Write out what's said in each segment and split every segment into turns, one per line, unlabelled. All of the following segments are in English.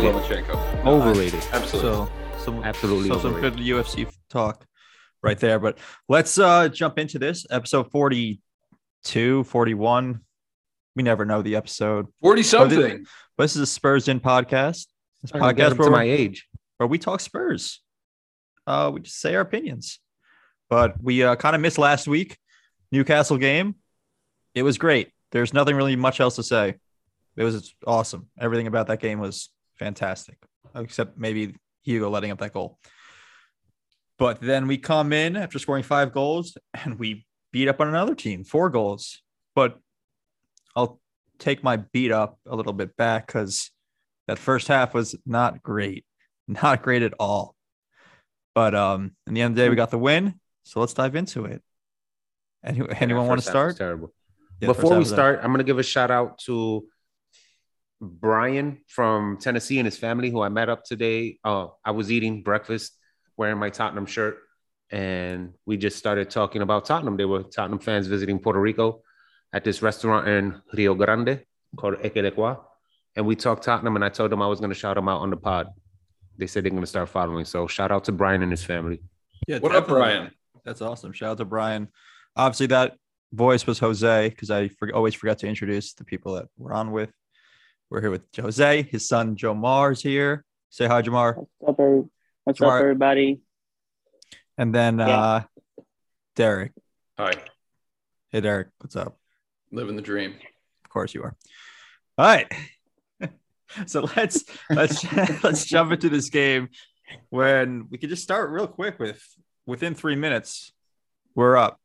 Don't
Overrated.
Lomachenko.
Overrated.
Absolutely.
So some
Absolutely
so some good UFC talk right there. But let's uh jump into this episode 42, 41. We never know the episode,
40 something.
but this is a Spurs in podcast. This
Trying
podcast
for my age.
where we talk Spurs. Uh, we just say our opinions. But we uh, kind of missed last week Newcastle game. It was great. There's nothing really much else to say. It was awesome. Everything about that game was fantastic, except maybe Hugo letting up that goal. But then we come in after scoring five goals and we beat up on another team, four goals. But I'll take my beat up a little bit back because that first half was not great, not great at all. But um, in the end of the day, we got the win. So let's dive into it. Any, anyone
Yeah,
want to
first half was
start?
Terrible.
Yeah,
Before we start, I'm gonna give a shout out to Brian from Tennessee and his family, who I met up today. Uh, I was eating breakfast, wearing my Tottenham shirt, and we just started talking about Tottenham. They were Tottenham fans visiting Puerto Rico at this restaurant in Rio Grande called Equelequa. And we talked Tottenham, and I told them I was going to shout them out on the pod. They said they're going to start following. So shout out to Brian and his family.
Yeah,
What up. Brian?
That's awesome. Shout out to Brian. Obviously, that voice was Jose because I for, always forgot to introduce the people that we're on with. We're here with Jose. His son Jomar is here. Say hi, Jamar.
What's up, What's
Jamar-
up, everybody?
And then
Yeah.
uh, Derek.
Hi.
Hey, Derek. What's up?
Living the dream.
Of course you are. All right. so let's let's let's jump into this game when we could just start real quick with within three minutes, we're up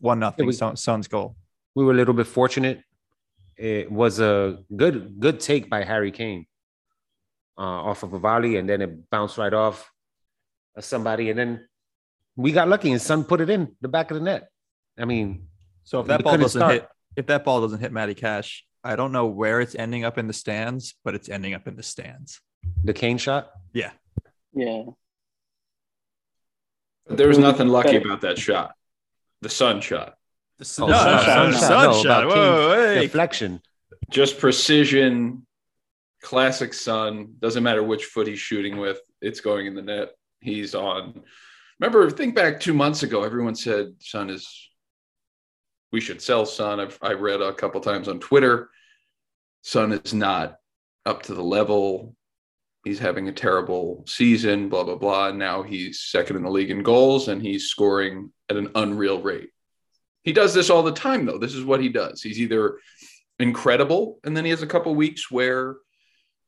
one nothing.
we-
Son's goal.
we were a little bit fortunate. It was a good good take by Harry Kane uh, off of a volley, and then it bounced right off of somebody, and then we got lucky, and Son put it in the back of the net. I mean,
So if that ball doesn't
start.
hit, if that ball doesn't hit Matty Cash, I don't know where it's ending up in the stands, but it's ending up in the stands.
the Kane shot.
Yeah. Yeah.
But there was nothing lucky about that shot. The Son shot.
The
Oh,
Son,
Son shot,
Son
Son
No,
Whoa, hey.
Deflection.
Just precision, classic Son. Doesn't matter which foot he's shooting with, it's going in the net. He's on. Remember, think back two months ago, everyone said Son is, we should sell Son. I've, I read a couple times on Twitter. Son is not up to the level. He's having a terrible season, blah, blah, blah. Now he's second in the league in goals and he's scoring at an unreal rate. He does this all the time, though. This is what he does. He's either incredible, and then he has a couple weeks where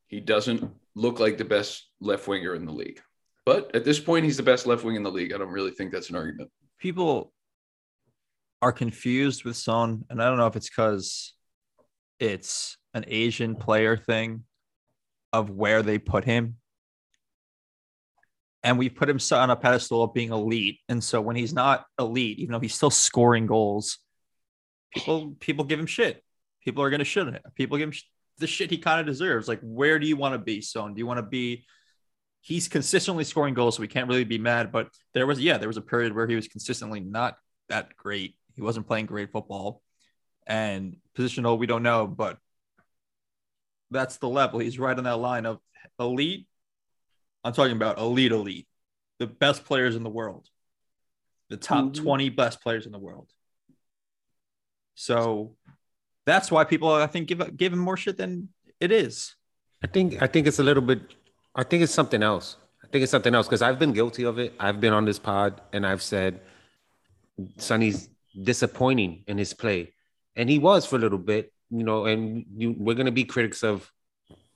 he doesn't look like the best left winger in the league. But at this point, he's the best left wing in the league. I don't really think that's an argument.
People are confused with Son, and I don't know if it's because it's an Asian player thing of where they put him. And we put him on a pedestal of being elite. And so when he's not elite, even though he's still scoring goals, people people give him shit. People are gonna shit on it. People give him sh- the shit he kind of deserves. Like, where do you want to be, Son? Do you want to be? He's consistently scoring goals, so we can't really be mad. But there was, yeah, there was a period where he was consistently not that great. He wasn't playing great football, and positional we don't know, but that's the level. He's right on that line of elite. I'm talking about elite, elite, the best players in the world, the top
Mhm.
20 best players in the world. So that's why people, I think, give give him more shit than it is.
I think I think it's a little bit. I think it's something else. I think it's something else because I've been guilty of it. I've been on this pod and I've said Sonny's disappointing in his play, and he was for a little bit, you know. And you, we're gonna be critics of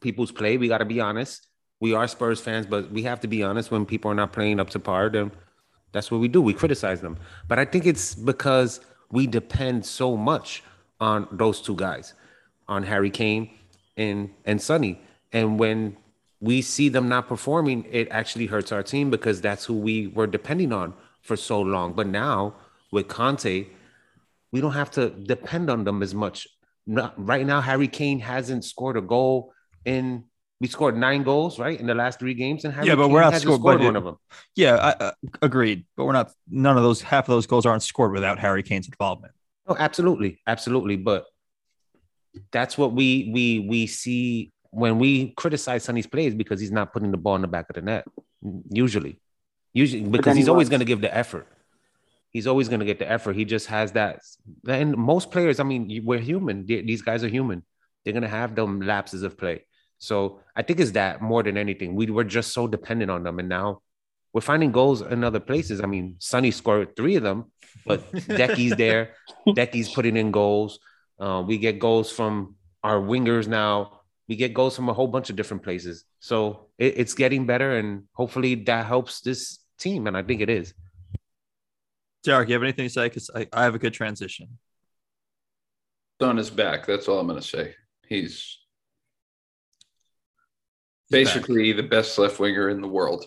people's play. We got to be honest. We are Spurs fans, but we have to be honest when people are not playing up to par. Then that's what we do. We criticize them. But I think it's because we depend so much on those two guys, on Harry Kane and and Sonny. And when we see them not performing, it actually hurts our team because that's who we were depending on for so long. But now with Conte, we don't have to depend on them as much. No- right now, Harry Kane hasn't scored a goal in. We scored nine goals, right, in the last three games, and Harry
Yeah, but
Kane
we're not scored-
scored one of them.
Yeah, I, uh, agreed. But we're not. None of those. Half of those goals aren't scored without Harry Kane's involvement.
Oh, absolutely, absolutely. But that's what we we we see when we criticize Sonny's plays because he's not putting the ball in the back of the net. Usually, usually because
then he
he's always going to give the effort. He's always going to get the effort. He just has that. And most players, I mean, we're human. These guys are human. They're going to have them lapses of play. So I think it's that more than anything. We were just so dependent on them, and now we're finding goals in other places. I mean, Sonny scored three of them, but Decky's there. Decky's putting in goals. Uh, we get goals from our wingers now. We get goals from a whole bunch of different places. So it, it's getting better, and hopefully that helps this team. And I think it is.
Derek, you have anything to say? Because I, I have a good transition.
Son is back. That's all I'm going to say. He's
He's back.
basically the best left winger in the world.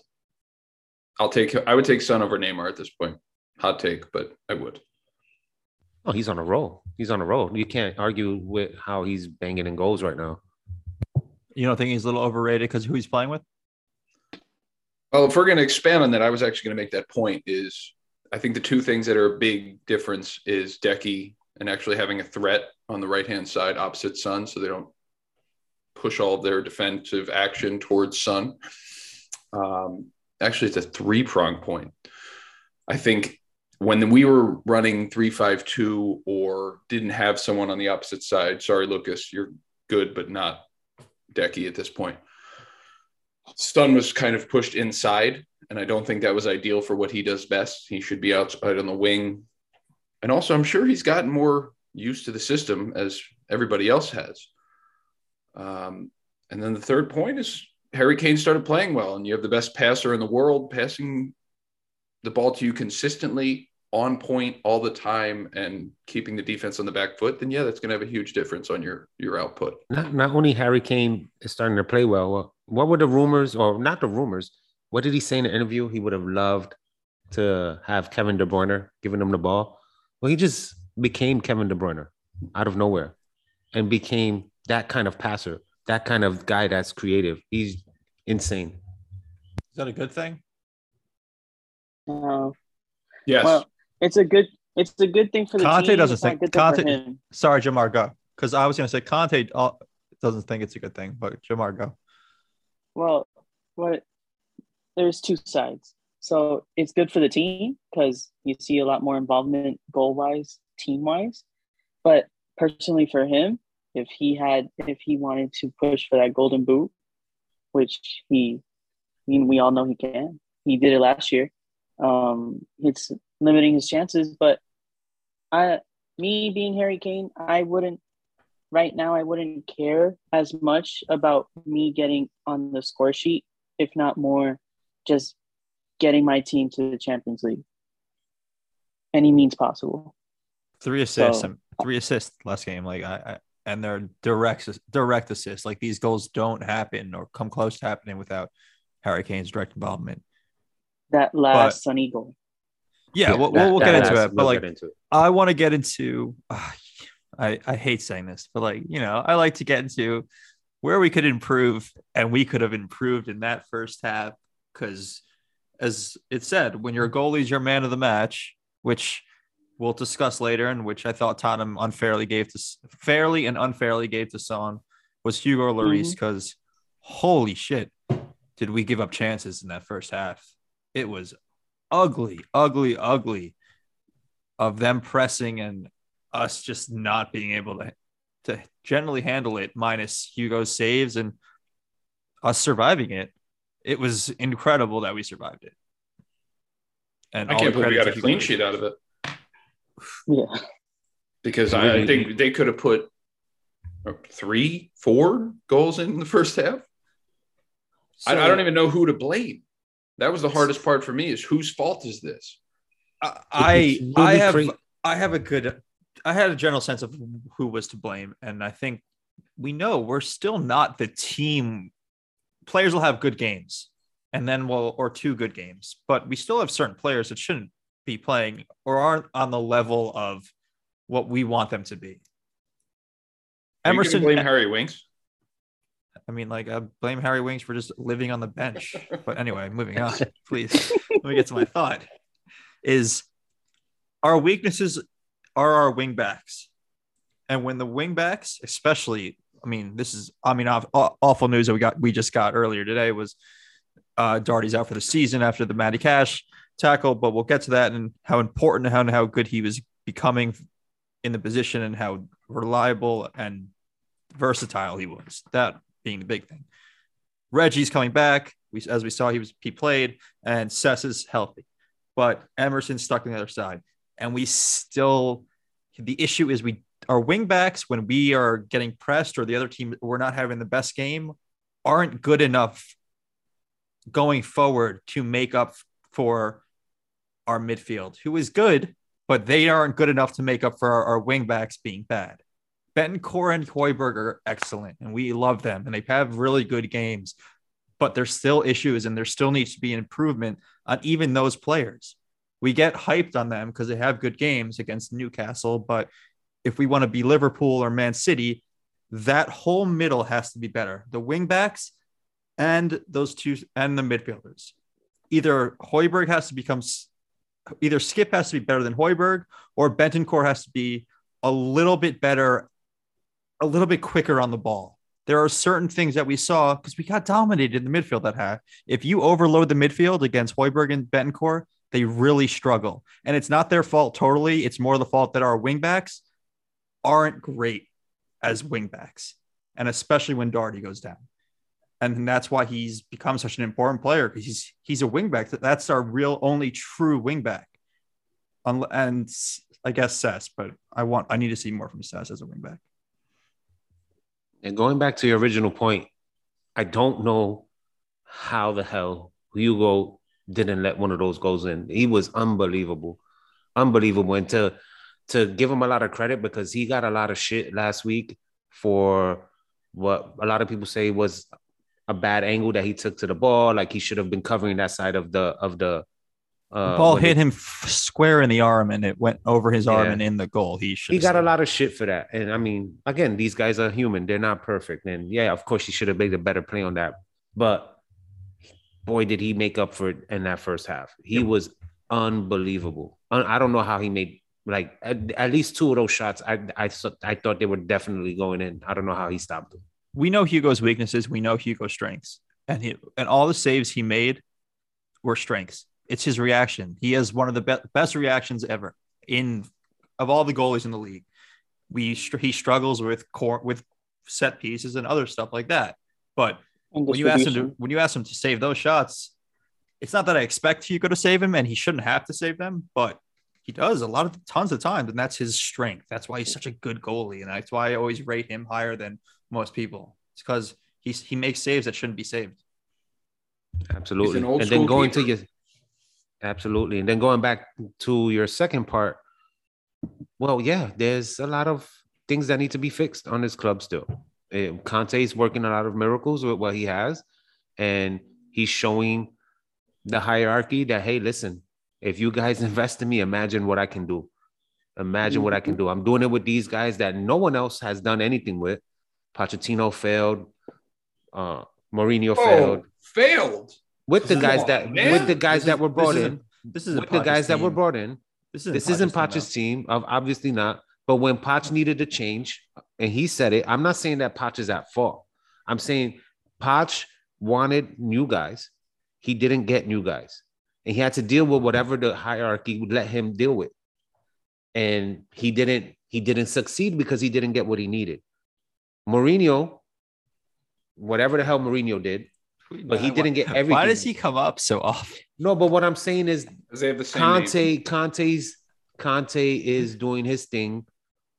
I'll take. I would take Son over Neymar at this point. Hot take, but I would.
Oh, he's on a roll. He's on a roll. You can't argue with how he's banging in goals right now.
You don't think he's a little overrated because who he's playing with?
Well, if we're going to expand on that, I was actually going to make that point. Is I think the two things that are a big difference is Decky and actually having a threat on the right hand side opposite Son, so they don't push all of their defensive action towards Son. Um, actually, it's a three prong point. I think when we were running three five two or didn't have someone on the opposite side. Sorry, Lucas, you're good, but not Decky at this point. Stun was kind of pushed inside, and I don't think that was ideal for what he does best. He should be outside on the wing. And also, I'm sure he's gotten more used to the system as everybody else has. Um, and then the third point is Harry Kane started playing well, and you have the best passer in the world passing the ball to you consistently on point all the time and keeping the defense on the back foot, then yeah, that's going to have a huge difference on your your output.
Not not only Harry Kane is starting to play well. What, were the rumors, or not the rumors? What did he say in the interview? He would have loved to have Kevin De Bruyne giving him the ball. Well, he just became Kevin De Bruyne out of nowhere, and became that kind of passer, that kind of guy that's creative. He's insane.
Is that a good thing?
Uh,
Yes.
Well, it's a good it's a good thing for the
Conte
team.
doesn't
it's a
think-
good thing for
Conte-
him.
Sorry, Jamar, go. Because I was going to say Conte uh, doesn't think it's a good thing, but Jamar, go.
Well, what there's two sides. So it's good for the team because you see a lot more involvement goal wise, team wise. But personally for him, if he had if he wanted to push for that golden boot, which he I mean we all know he can. He did it last year. Um it's limiting his chances, but I me being Harry Kane, I wouldn't right now I wouldn't care as much about me getting on the score sheet, if not more, just getting my team to the Champions League. Any means possible.
Three assists,
So-
and three assists last game. Like I, I and they're direct direct assists. Like these goals don't happen or come close to happening without Harry Kane's direct involvement.
That last Sunny goal.
Yeah, we'll,
that-
we'll
that
get into
last-
it. But
we'll
like,
into it.
I want to get into. ah, I I hate saying this, but like you know, I like to get into where we could improve, and we could have improved in that first half because, as it said, when your goalie's your man of the match, which we'll discuss later, and which I thought Tottenham unfairly gave to fairly and unfairly gave to Son, was Hugo Lloris mm-hmm. because holy shit, did we give up chances in that first half? It was ugly, ugly, ugly of them pressing and us just not being able to to generally handle it minus Hugo's saves and us surviving it. It was incredible that we survived it. And
I can't believe we got a clean sheet out of it
Yeah.
because
Yeah,
I, I think they could have put uh, three, four goals in the first half. I, I don't even know who to blame. That was the hardest part for me is whose fault is this?
I I,
really
I have
cra-
I have a good I had a general sense of who was to blame, and I think we know we're still not the team. Players will have good games, and then we'll or two good games, but we still have certain players that shouldn't be playing or aren't on the level of what we want them to be.
Are
Emerson,
blame Harry Winks.
I mean, like, I blame Harry Winks for just living on the bench. But anyway, moving on, please. Let me get to my thought. Is our weaknesses are our wing backs. And when the wing backs, especially I mean, this is I mean aw- aw- awful news that we got we just got earlier today was uh Doherty's out for the season after the Matty Cash tackle, but we'll get to that and how important and how, how good he was becoming in the position and how reliable and versatile he was. That being the big thing. Reggie's coming back. We as we saw, he was he played, and Sess is healthy, but Emerson's stuck on the other side, and we still. The issue is we our wingbacks when we are getting pressed or the other team we're not having the best game aren't good enough going forward to make up for our midfield, who is good, but they aren't good enough to make up for our, our wingbacks being bad. Bentancur and Højbjerg are excellent, and we love them, and they have really good games. But there's still issues, and there still needs to be improvement on even those players. We get hyped on them because they have good games against Newcastle, but if we want to be Liverpool or Man City, that whole middle has to be better. The wingbacks and those two and the midfielders. Either Højbjerg has to become either Skip has to be better than Højbjerg or Bentancur has to be a little bit better, a little bit quicker on the ball. There are certain things that we saw because we got dominated in the midfield that half. If you overload the midfield against Højbjerg and Bentancur, they really struggle. And it's not their fault totally. It's more the fault that our wingbacks aren't great as wingbacks, and especially when Doherty goes down. And that's why he's become such an important player because he's he's a wingback. That's our real only true wingback. And I guess Sess, but I want I need to see more from Sess as a wingback.
And going back to your original point, I don't know how the hell Hugo didn't let one of those goals in. He was unbelievable, unbelievable. And to to give him a lot of credit because he got a lot of shit last week for what a lot of people say was a bad angle that he took to the ball. Like he should have been covering that side of the of the.
Uh, the ball hit it, him f- square in the arm and it went over his arm yeah. and in the goal. He should.
He got a lot of shit for that, and I mean, again, these guys are human; they're not perfect. And yeah, of course, he should have made a better play on that. But boy, did he make up for it in that first half. He was unbelievable. I don't know how he made like at, at, least two of those shots, I I I thought they were definitely going in. I don't know how he stopped them.
We know Hugo's weaknesses. We know Hugo's strengths, and he and all the saves he made were strengths. It's his reaction. He has one of the be- best reactions ever in of all the goalies in the league. We he struggles with core with set pieces and other stuff like that. But when you ask him to when you ask him to save those shots, it's not that I expect Hugo to save him, and he shouldn't have to save them, but he does a lot of tons of times, and that's his strength. That's why he's such a good goalie, and that's why I always rate him higher than most people. It's because he's he makes saves that shouldn't be saved.
Absolutely, an and then going keeper. to your absolutely, and then going back to your second part. Well, yeah, there's a lot of things that need to be fixed on this club still. Eh, Conte is working a lot of miracles with what he has, and he's showing the hierarchy that hey, listen, if you guys invest in me, imagine what I can do. Imagine what I can do. I'm doing it with these guys that no one else has done anything with. Pochettino failed. Uh, Mourinho oh, failed.
Failed
with the guys that man. with the guys that were brought in. This is with the guys team. that were brought in. This isn't, this isn't Poch's team. Of Obviously not. But when Poch needed to change, and he said it, I'm not saying that Poch is at fault. I'm saying Poch wanted new guys. He didn't get new guys and he had to deal with whatever the hierarchy would let him deal with. And he didn't he didn't succeed because he didn't get what he needed. Mourinho whatever the hell Mourinho did but he didn't get everything.
why does he come up so often?
No but what I'm saying is
they have the same
Conte name. Conte's Conte is doing his thing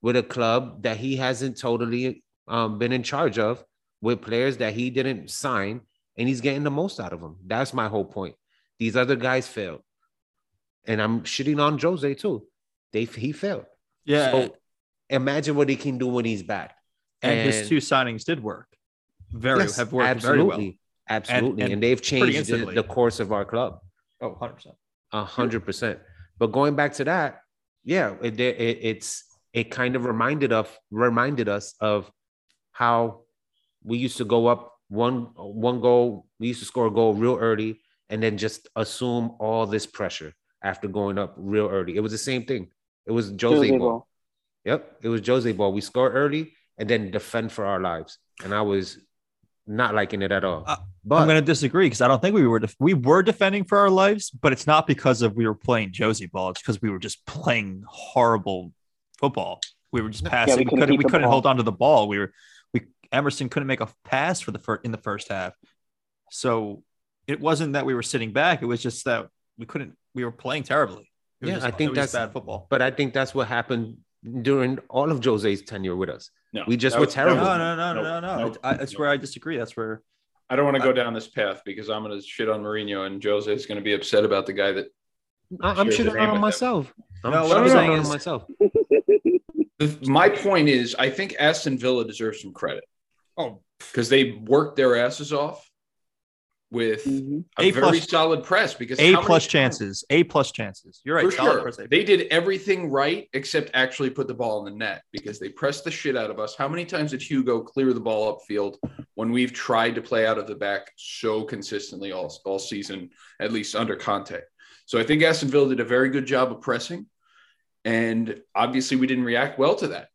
with a club that he hasn't totally um, been in charge of with players that he didn't sign and he's getting the most out of them. That's my whole point these other guys failed. And I'm shitting on Jose too. They he failed.
Yeah. So
imagine what he can do when he's back.
And, and his two signings did work. Very yes, have worked absolutely. very well.
Absolutely. And, and, and they've changed the, the, course of our club.
Oh, 100%.
100%. But going back to that, yeah, it, it, it's it kind of reminded of reminded us of how we used to go up one one goal. We used to score a goal real early, and then just assume all this pressure after going up real early. It was the same thing. It was Jose, Jose ball. ball. Yep, it was Jose ball. We score early, and then defend for our lives. And I was not liking it at all.
Uh,
but
I'm going to disagree because I don't think we were def- we were defending for our lives, but it's not because of we were playing Josie ball. It's because we were just playing horrible football. We were just passing.
we
we
couldn't
couldn't, we couldn't hold on to the ball. We were we Emerson couldn't make a pass for the first in the first half. So it wasn't that we were sitting back. It was just that we couldn't. We were playing terribly. It was
Yeah,
just-
I think
it was
that's-
bad football.
but I think that's what happened during all of Jose's tenure with us.
No,
We just were
was-
terrible.
No,
was-
no, no, no, no, no.
nope,
I, that's
nope.
where I disagree. That's where
I don't want to go down this path because I'm going to shit on Mourinho and Jose is going to be upset about the guy that.
I- I'm
Shares
shitting
the
on myself. I'm
No,
what I'm
shitting
saying
on myself.
My point is, I think Aston Villa deserves some credit
oh
because they worked their asses off with
Mhm.
a
A
very
plus-
solid press. Because
A
how many
plus
times-
chances. A plus chances. You're right.
For sure.
press
They did everything right except actually put the ball in the net because they pressed the shit out of us. How many times did Hugo clear the ball upfield when we've tried to play out of the back so consistently all, all season, at least under Conte? So I think Aston Villa did a very good job of pressing. And obviously we didn't react well to that.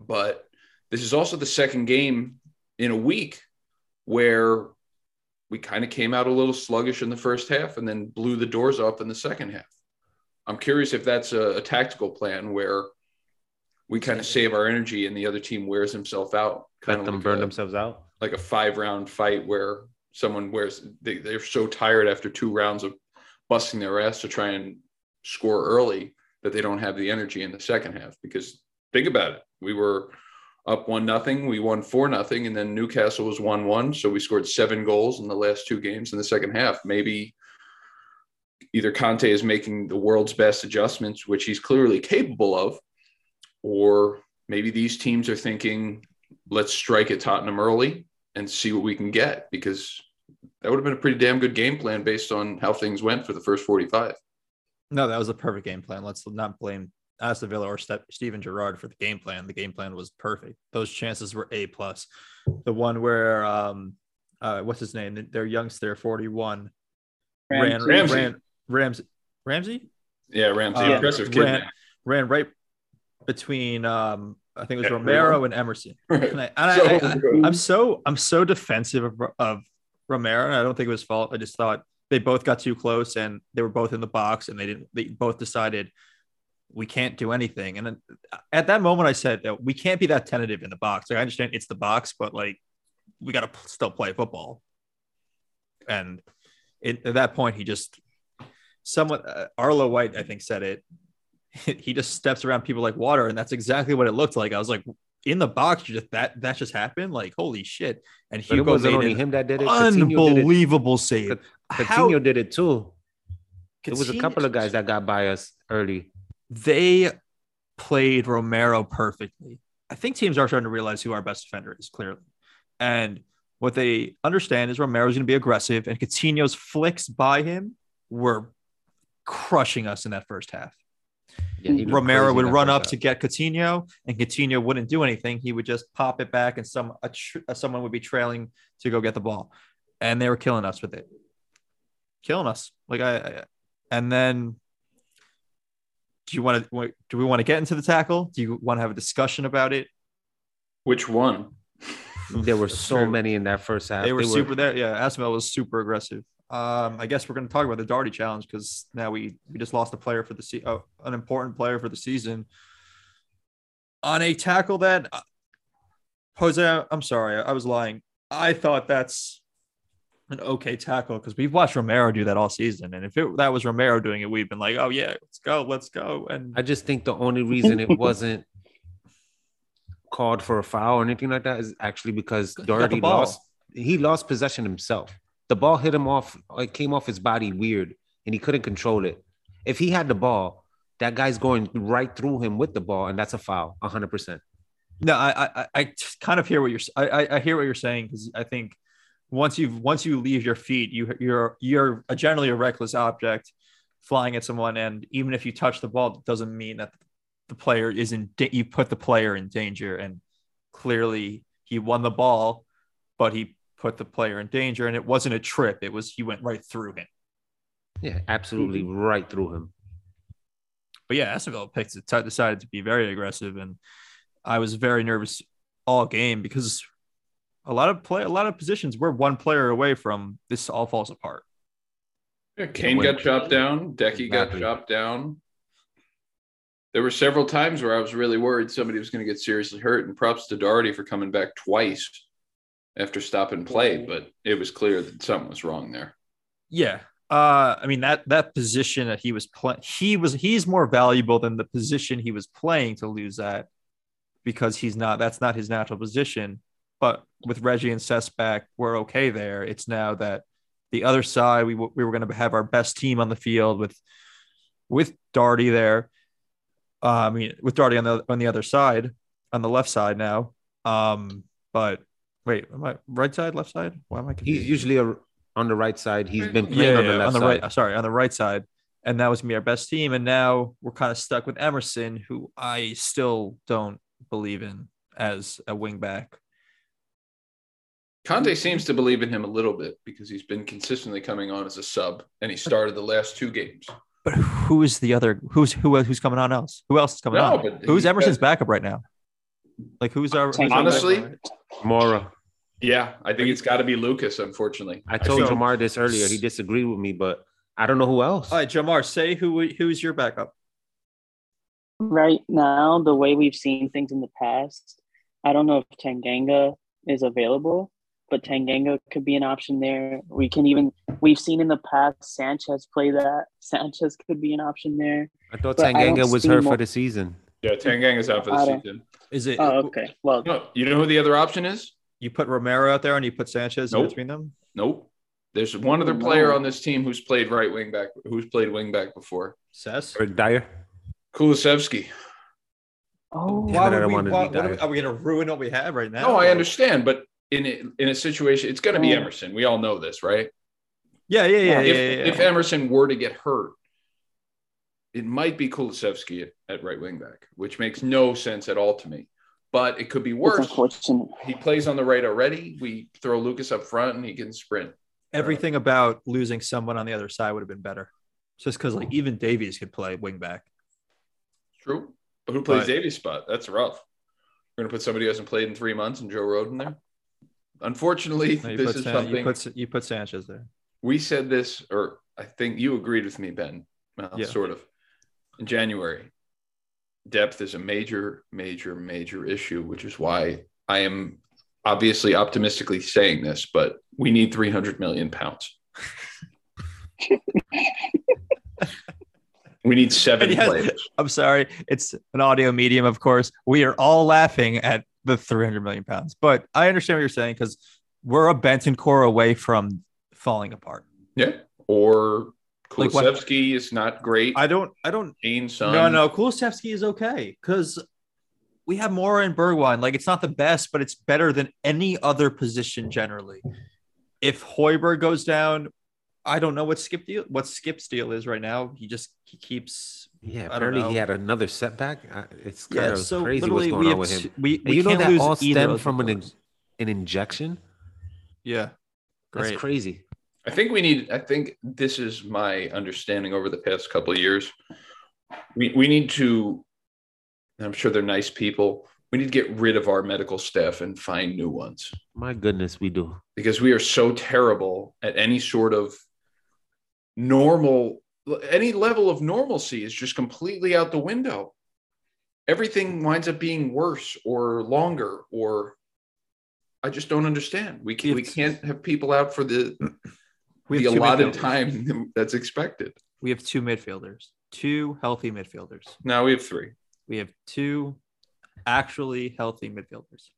But this is also the second game in a week where we kind of came out a little sluggish in the first half and then blew the doors up in the second half. I'm curious if that's a, a tactical plan where we kind of save our energy and the other team wears himself out.
Let
Kind
them
like
burn
a,
themselves out.
like a five round fight where someone wears they, they're so tired after two rounds of busting their ass to try and score early that they don't have the energy in the second half. Because think about it, we were up one nothing, we won four nothing, and then Newcastle was one one, so we scored seven goals in the last two games in the second half. Maybe either Conte is making the world's best adjustments, which he's clearly capable of, or maybe these teams are thinking, let's strike at Tottenham early and see what we can get because that would have been a pretty damn good game plan based on how things went for the first 45.
No, that was a perfect game plan. Let's not blame Aston Villa or Ste- Steven Gerrard for the game plan. The game plan was perfect. Those chances were a plus. The one where um, uh, what's his name? Their youngster, forty one, ran
Ramsey.
Ramsey.
ran Ramsey Ramsey
Yeah, Ramsey,
Uh,
impressive kid.
ran, ran right between um, I think it was
Yeah,
Romero and Emerson.
Right.
And I, and I, I, I'm so I'm so defensive of, of Romero. And I don't think it was fault. I just thought they both got too close and they were both in the box and they didn't. They both decided we can't do anything. And then at that moment, I said that we can't be that tentative in the box. Like I understand it's the box, but like we got to still play football. And it, at that point, he just somewhat uh, Arlo White, I think, said it. He just steps around people like water, and that's exactly what it looked like. I was like, in the box, you just that that just happened. Like, holy shit! And Hugo
wasn't only him that did it. Coutinho did it.
unbelievable save. How-
Coutinho did it too. It was a couple of guys that got by us early.
They played Romero perfectly. I think teams are starting to realize who our best defender is clearly. And what they understand is Romero's going to be aggressive, and Coutinho's flicks by him were crushing us in that first half.
Yeah,
Romero would run up to get Coutinho, and Coutinho wouldn't do anything. He would just pop it back, and some a tr- uh, someone would be trailing to go get the ball, and they were killing us with it, killing us. Like I, I and then do you want to? Do we want to get into the tackle? Do you want to have a discussion about it?
Which one?
There were so many in that first half.
They were super there. Yeah, Asmel was super aggressive. Um, I guess we're going to talk about the Doherty challenge because now we we just lost a player for the se- uh, an important player for the season on a tackle that uh, Jose. I'm sorry, I was lying. I thought that's an okay tackle because we've watched Romero do that all season, and if it, that was Romero doing it, we've been like, oh yeah, let's go, let's go. And
I just think the only reason it wasn't called for a foul or anything like that is actually because
He
Doherty lost. He lost possession himself. The ball hit him off. It came off his body weird, and he couldn't control it. If he had the ball, that guy's going right through him with the ball, and that's a foul, hundred percent.
No, I I, I kind of hear what you're I I, I hear what you're saying because I think once you've once you leave your feet, you you're you're a, generally a reckless object flying at someone, and even if you touch the ball, it doesn't mean that the player is in da- you put the player in danger, and clearly he won the ball, but he put the player in danger, and it wasn't a trip; it was he went right through him.
Yeah, absolutely mm-hmm. right through him.
but yeah, Aston Villa picked it, decided to be very aggressive, and I was very nervous all game because a lot of play, a lot of positions, we're one player away from this all falls apart.
Yeah, Kane got chopped down. Decky got
Exactly.
chopped down. There were several times where I was really worried somebody was going to get seriously hurt, and props to Doherty for coming back twice after stop and play. But it was clear that something was wrong there.
Yeah. Uh, I mean that that position that he was playing, he was he's more valuable than the position he was playing to lose that because he's not that's not his natural position. But with Reggie and Cess back, we're okay there. It's now that the other side we we were going to have our best team on the field with with Doherty there. Uh, I mean with Doherty on the on the other side on the left side now. Um, but wait, am I right side, left side? Why am I confused?
He's usually a, on the right side. He's been
yeah,
playing on the left
on the
side.
right. Sorry, on the right side, and that was gonna be our best team. And now we're kind of stuck with Emerson, who I still don't believe in as a wing back.
Conte seems to believe in him a little bit because he's been consistently coming on as a sub, and he started the last two games.
But who is the other? Who's who? Who's coming on else? Who else is coming
No,
on? Who's
he's
Emerson's
got-
backup right now? Like who's our? who's
Honestly,
backup?
Moura.
Yeah, I think it's got to be Lucas. Unfortunately,
I told
So-
Jamar this earlier. He disagreed with me, but I don't know who else.
all right, Jamar, say who who's your backup?
Right now, the way we've seen things in the past, I don't know if Tanganga is available, but Tanganga could be an option there. We can even we've seen in the past Sanchez play that. Sanchez could be an option there.
I thought
but I
Tanganga was
see
hurt
more-
for the season.
yeah, Tangang is out for the season.
Is it?
Oh, okay. Well,
No, you know who the other option is?
You put Romero out there and you put Sanchez in
Nope.
between them.
Nope. There's one other player on this team who's played right wing back, who's played wing back before.
Cess.
or Dier.
Kulusevski.
oh,
Yeah, but I don't
why-
be
what are, we,
Dier.
are we gonna ruin what we have right now?
No, I understand, but in a, in a situation, it's going to be
Oh.
Emerson. We all know this, right?
Yeah, yeah, yeah, yeah.
if,
yeah, yeah.
if Emerson were to get hurt, it might be Kulusevski at, at right wing back, which makes no sense at all to me. But it could be worse. He plays on the right already. We throw Lucas up front and he can sprint.
everything about losing someone on the other side would have been better. Just because like even Davies could play wing back.
True. But who plays
But-
Davies' spot? That's rough. We're going to put somebody who hasn't played in three months and Joe Roden there. Unfortunately,
No,
this is
San-
something
you put you put Sanchez there.
we said this, or I think you agreed with me, Ben. Well,
Yeah.
sort of. In January, depth is a major, major, major issue, which is why I am obviously optimistically saying this, but we need 300 million pounds. we need seven
Yes.
players.
I'm sorry, it's an audio medium, of course. We are all laughing at the 300 million pounds, but I understand what you're saying because we're a Bentancur away from falling apart.
Yeah. Or
Like
is not great.
I don't, I don't.
Kane's son.
No, no, Kulusevski is okay because we have Moura and Bergwijn. Like it's not the best, but it's better than any other position generally. If Højbjerg goes down, I don't know what Skip deal what Skip's deal is right now. He just he keeps
Yeah, apparently he had another setback. It's kind of
so
crazy what's
literally
going
we
on
have
with
t-
him.
we, we
you know
can't
that
lose
all stemmed from an,
players.
an injection.
yeah.
That's crazy.
I think we need. I think this is my understanding over the past couple of years. We we need to. and I'm sure they're nice people. We need to get rid of our medical staff and find new ones
My goodness, we do.
because we are so terrible at any sort of normal, any level of normalcy is just completely out the window. Everything winds up being worse or longer, or I just don't understand. We can we can't have people out for the
We
the allotted time that's expected.
We have two midfielders, two healthy midfielders.
Now we have three.
We have two actually healthy midfielders.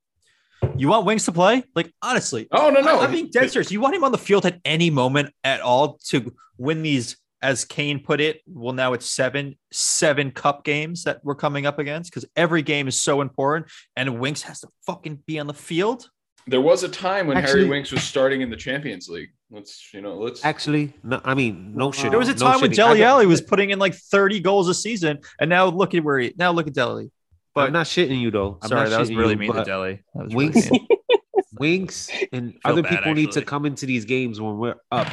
You want Winks to play? Like honestly,
Oh no, no.
I'm being dead serious. You want him on the field at any moment at all to win these, as Kane put it. Well, now it's seven, seven cup games that we're coming up against because every game is so important, and Winks has to fucking be on the field.
There was a time when Harry
Actually-
Winks was starting in the Champions League. Let's you know, let's
Actually, no, I mean, no shit.
There was a
no
time when
shitting.
Dele
don't-
was putting in like 30 goals a season, and now look at where he now look at Dele.
But
But
I'm not shitting you though. I'm
sorry, that was really
you,
mean to
but
Dele. That was really
Winks,
mean.
Winks, and other
bad,
people need to come into these games when we're up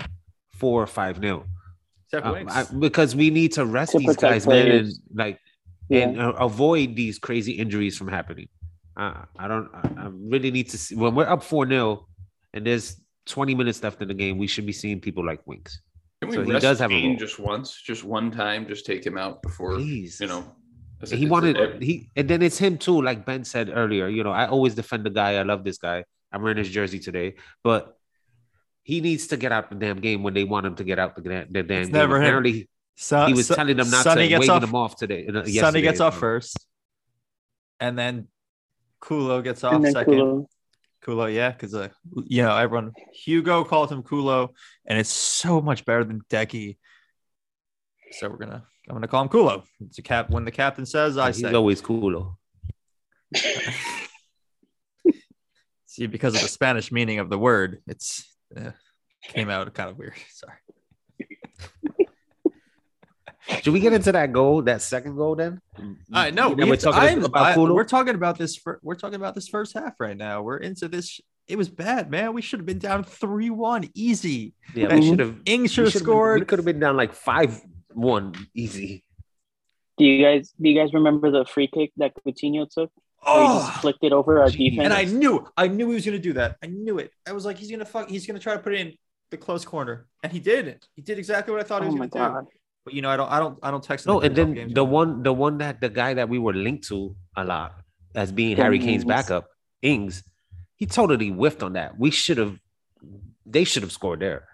four or five nil. Um, I- because we need to rest
To
these
protect
guys, man, and like
Yeah.
and uh, avoid these crazy injuries from happening. I, I don't. I, I really need to see when we're up four 0 and there's 20 minutes left in the game. We should be seeing people like Winks.
Can we
So he does have a
Kane
role.
just once, just one time, just take him out before
Please,
you know. As
And
a-
he
as a-
wanted he and then it's him too like ben said earlier you know i always defend the guy i love this guy i'm wearing his jersey today but he needs to get out the damn game when they want him to get out the, the damn
It's
game
never him.
apparently
So,
he was
so-
telling them not
Sonny
to
gets
waving
off,
them off today uh,
Sonny
yesterday.
gets off first, and then Kulo gets off second.
Kulo.
Kulo, yeah, because uh, you know everyone. Hugo called him Kulo, and it's so much better than Decky. So we're gonna, I'm gonna call him Kulo. It's a cap. When the captain says, I
he's
say.
always Kulo.
See, because of the Spanish meaning of the word, it's uh, came out kind of weird. Sorry.
should we get into that goal that second goal then
I know.
Yeah, we're talking about
we're talking about this. fir- we're talking about this first half right now. We're into this. It was bad, man. We should have been down three one, easy.
yeah we should have
Ing should have
should've been-
scored.
we could have been down like five one easy
Do you guys do you guys remember the free kick that Coutinho took? Where he just
Oh,
flicked it over our
Gee,
defense.
and I knew, I knew he was gonna do that. I knew it. I was like, he's gonna fuck. He's gonna try to put it in the close corner, and he did. He did exactly what I thought he
oh
was
my
gonna
god.
do. But you know, I don't, I don't, I don't text.
No,
in
and then
games
the
anymore.
one, the one that the guy that we were linked to a lot as being Harry Kane's backup, Ings, he totally whiffed on that. We should have, they should have scored there.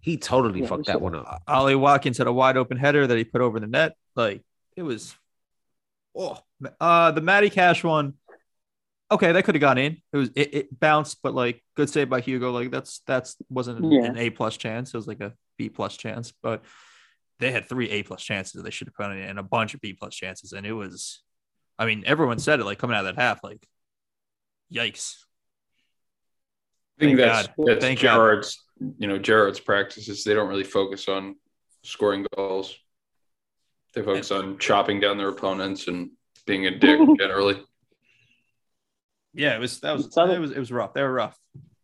He totally
Yeah,
fucked that
should-
one up.
Ollie Watkins had a wide open header that he put over the net. Like it was, oh, uh, the Matty Cash one. Okay, that could have gone in. It was it, it bounced, but like good save by Hugo. Like that's that's wasn't an,
Yeah.
an A plus chance. It was like a B plus chance. But they had three A plus chances. They should have put in and a bunch of B plus chances, and it was. I mean, everyone said it like coming out of that half, like, yikes.
I think
Thank
that's,
God.
that's
Thank God.
Gerrard's, you know, Gerrard's practices. They don't really focus on scoring goals. They focus on chopping down their opponents and being a dick generally.
Yeah, it was that was
that-
it was it was rough. They were rough,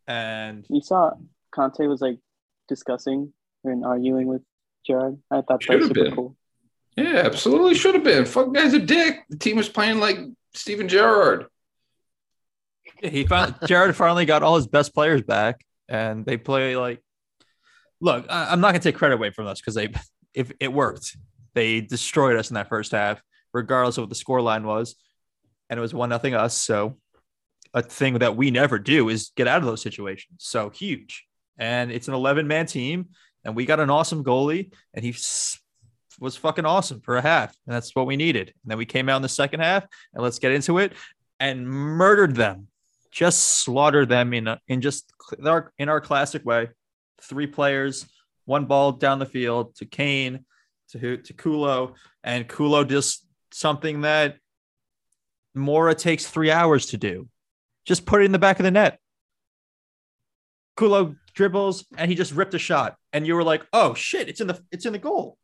and
You saw Conte was like discussing and arguing with Gerard. I thought that
Should've
was super
been.
cool.
Yeah, absolutely should have been. Fuck guy's a dick. The team was playing like Steven Gerrard.
he found Jared finally got all his best players back, and they play like. Look, I, I'm not gonna take credit away from us because they, if it worked, they destroyed us in that first half, regardless of what the score line was, and it was one nothing us. So, a thing that we never do is get out of those situations. So huge, and it's an 11 man team, and we got an awesome goalie, and he was fucking awesome for a half, and that's what we needed. And then we came out in the second half, and let's get into it, and murdered them just slaughter them in a, in just cl- our in our classic way. Three players, one ball down the field to Kane, to to Kulo, and Kulo just something that Moura takes three hours to do. Just put it in the back of the net. Kulo dribbles and he just ripped a shot, and you were like, "Oh shit! It's in the it's in the goal."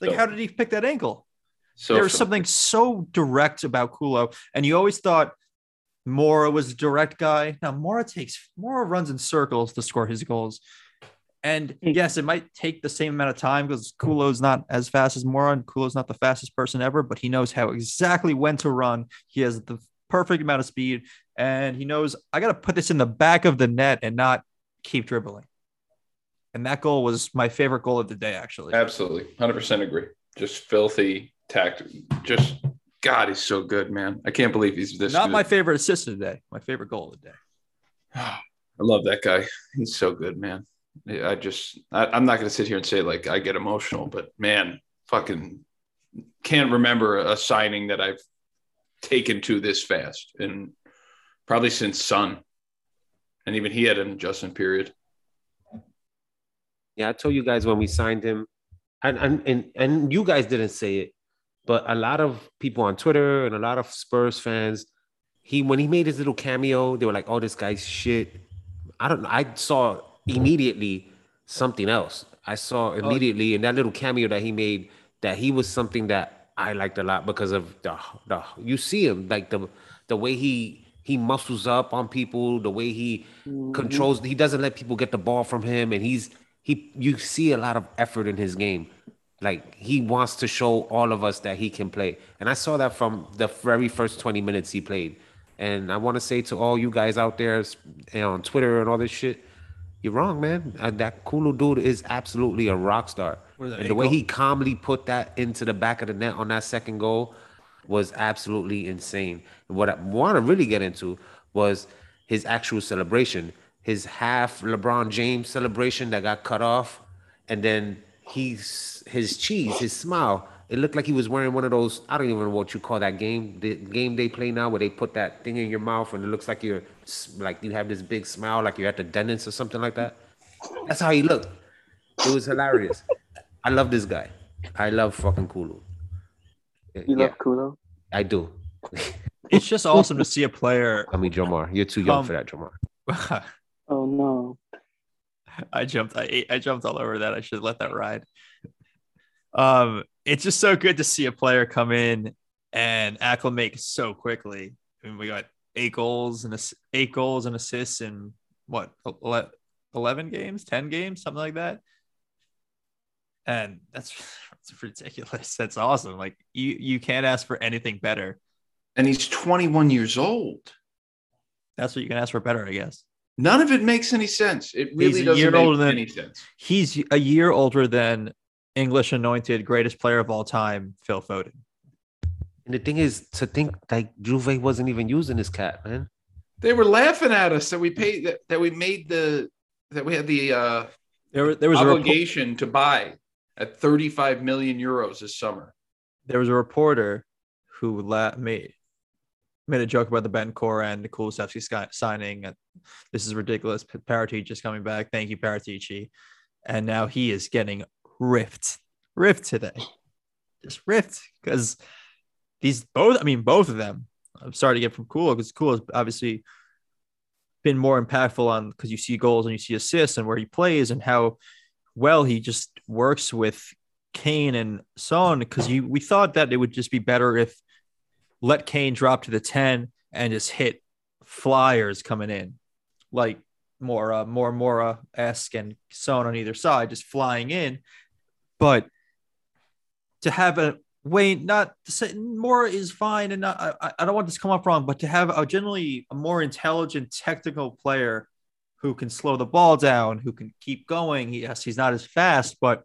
Like,
So-
how did he pick that angle?
So
there was something so direct about Kulo, and you always thought Moura was a direct guy. Now Moura takes Moura runs in circles to score his goals, and hmm. yes, it might take the same amount of time because Kulo's not as fast as Moura, and Kulo's not the fastest person ever, but he knows how exactly when to run. He has the perfect amount of speed, and he knows I got to put this in the back of the net and not keep dribbling. And that goal was my favorite goal of the day, actually.
Absolutely, hundred percent agree. Just filthy tact. Just God, he's so good, man. I can't believe he's this.
Not
good.
my favorite assist of the day. My favorite goal of the day.
I love that guy. He's so good, man. I just, I, I'm not going to sit here and say like I get emotional, but man, fucking can't remember a signing that I've taken to this fast, and probably since Son, and even he had an adjustment period.
Yeah, I told you guys when we signed him, and and and, and you guys didn't say it, but a lot of people on Twitter and a lot of Spurs fans, he when he made his little cameo, they were like, "Oh, this guy's shit." I don't know. I saw immediately something else. I saw oh. immediately in that little cameo that he made that he was something that I liked a lot because of the the you see him like the the way he he muscles up on people, the way he mm-hmm. controls. He doesn't let people get the ball from him, and he's he. You see a lot of effort in his game. Like he wants to show all of us that he can play, and I saw that from the very first twenty minutes he played. And I want to say to all you guys out there know, on Twitter and all this shit, you're wrong, man. Uh, that Kulu dude is absolutely a rock star. And the way he calmly put that into the back of the net on that second goal was absolutely insane. And what I want to really get into was his actual celebration, his half LeBron James celebration that got cut off, and then he's his cheese, his smile it looked like he was wearing one of those. I don't even know what you call that game. The game they play now, where they put that thing in your mouth and it looks like you're like you have this big smile, like you're at the dentist or something like that. That's how he looked. It was hilarious. I love this guy. I love fucking Kulu.
You yeah, love Kulu?
I do.
it's just awesome to see a player.
I mean, Jomar, you're too young um, for that,
Jomar. oh no!
I jumped. I I jumped all over that. I should let that ride. Um, it's just so good to see a player come in and acclimate so quickly. I mean, we got eight goals and eight goals and assists in what 11 games 10 games something like that and that's, that's ridiculous that's awesome like you you can't ask for anything better
and he's 21 years old
that's what you can ask for better i guess
none of it makes any sense it really doesn't make than, any sense
he's a year older than English anointed greatest player of all time, Phil Foden.
And the thing is, to think like Juve wasn't even using his cat, man.
They were laughing at us that we paid that, that we made the that we had the uh
there, there was
obligation a to buy at 35 million euros this summer.
There was a reporter who la- made made a joke about the Bentancur and the Kulusevski signing. This is ridiculous. Paratici just coming back. Thank you, Paratici. And now he is getting rift, rift today, just rift because these both. I mean, both of them. I'm sorry to get from Cool because Cool has obviously been more impactful on because you see goals and you see assists and where he plays and how well he just works with Kane and Son. Because we thought that it would just be better if let Kane drop to the 10 and just hit flyers coming in. Like more uh, more Moura esque and Son on either side, just flying in. But to have a way not to say more is fine, and not, I, I don't want this to come off wrong, but to have a generally a more intelligent technical player who can slow the ball down, who can keep going. Yes, he's not as fast, but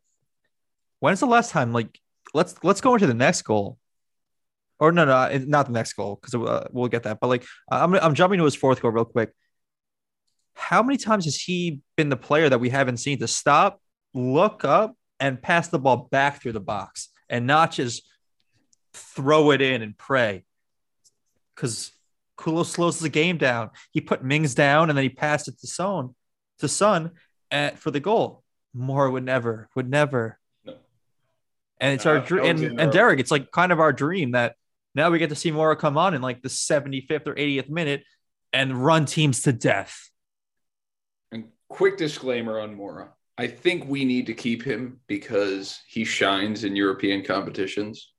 when's the last time? Like, let's let's go into the next goal. Or no, no, not the next goal because uh, we'll get that. But like, I'm I'm jumping to his fourth goal real quick. How many times has he been the player that we haven't seen to stop, look up, and pass the ball back through the box and not just throw it in and pray. Because Kulu slows the game down. He put Mings down and then he passed it to Son, to Son at, for the goal. More would never, would never. No. And it's uh, our dream. And, and Derek, it's like kind of our dream that now we get to see Moura come on in like the 75th or 80th minute and run teams to death.
And quick disclaimer on Moura. I think we need to keep him because he shines in European competitions.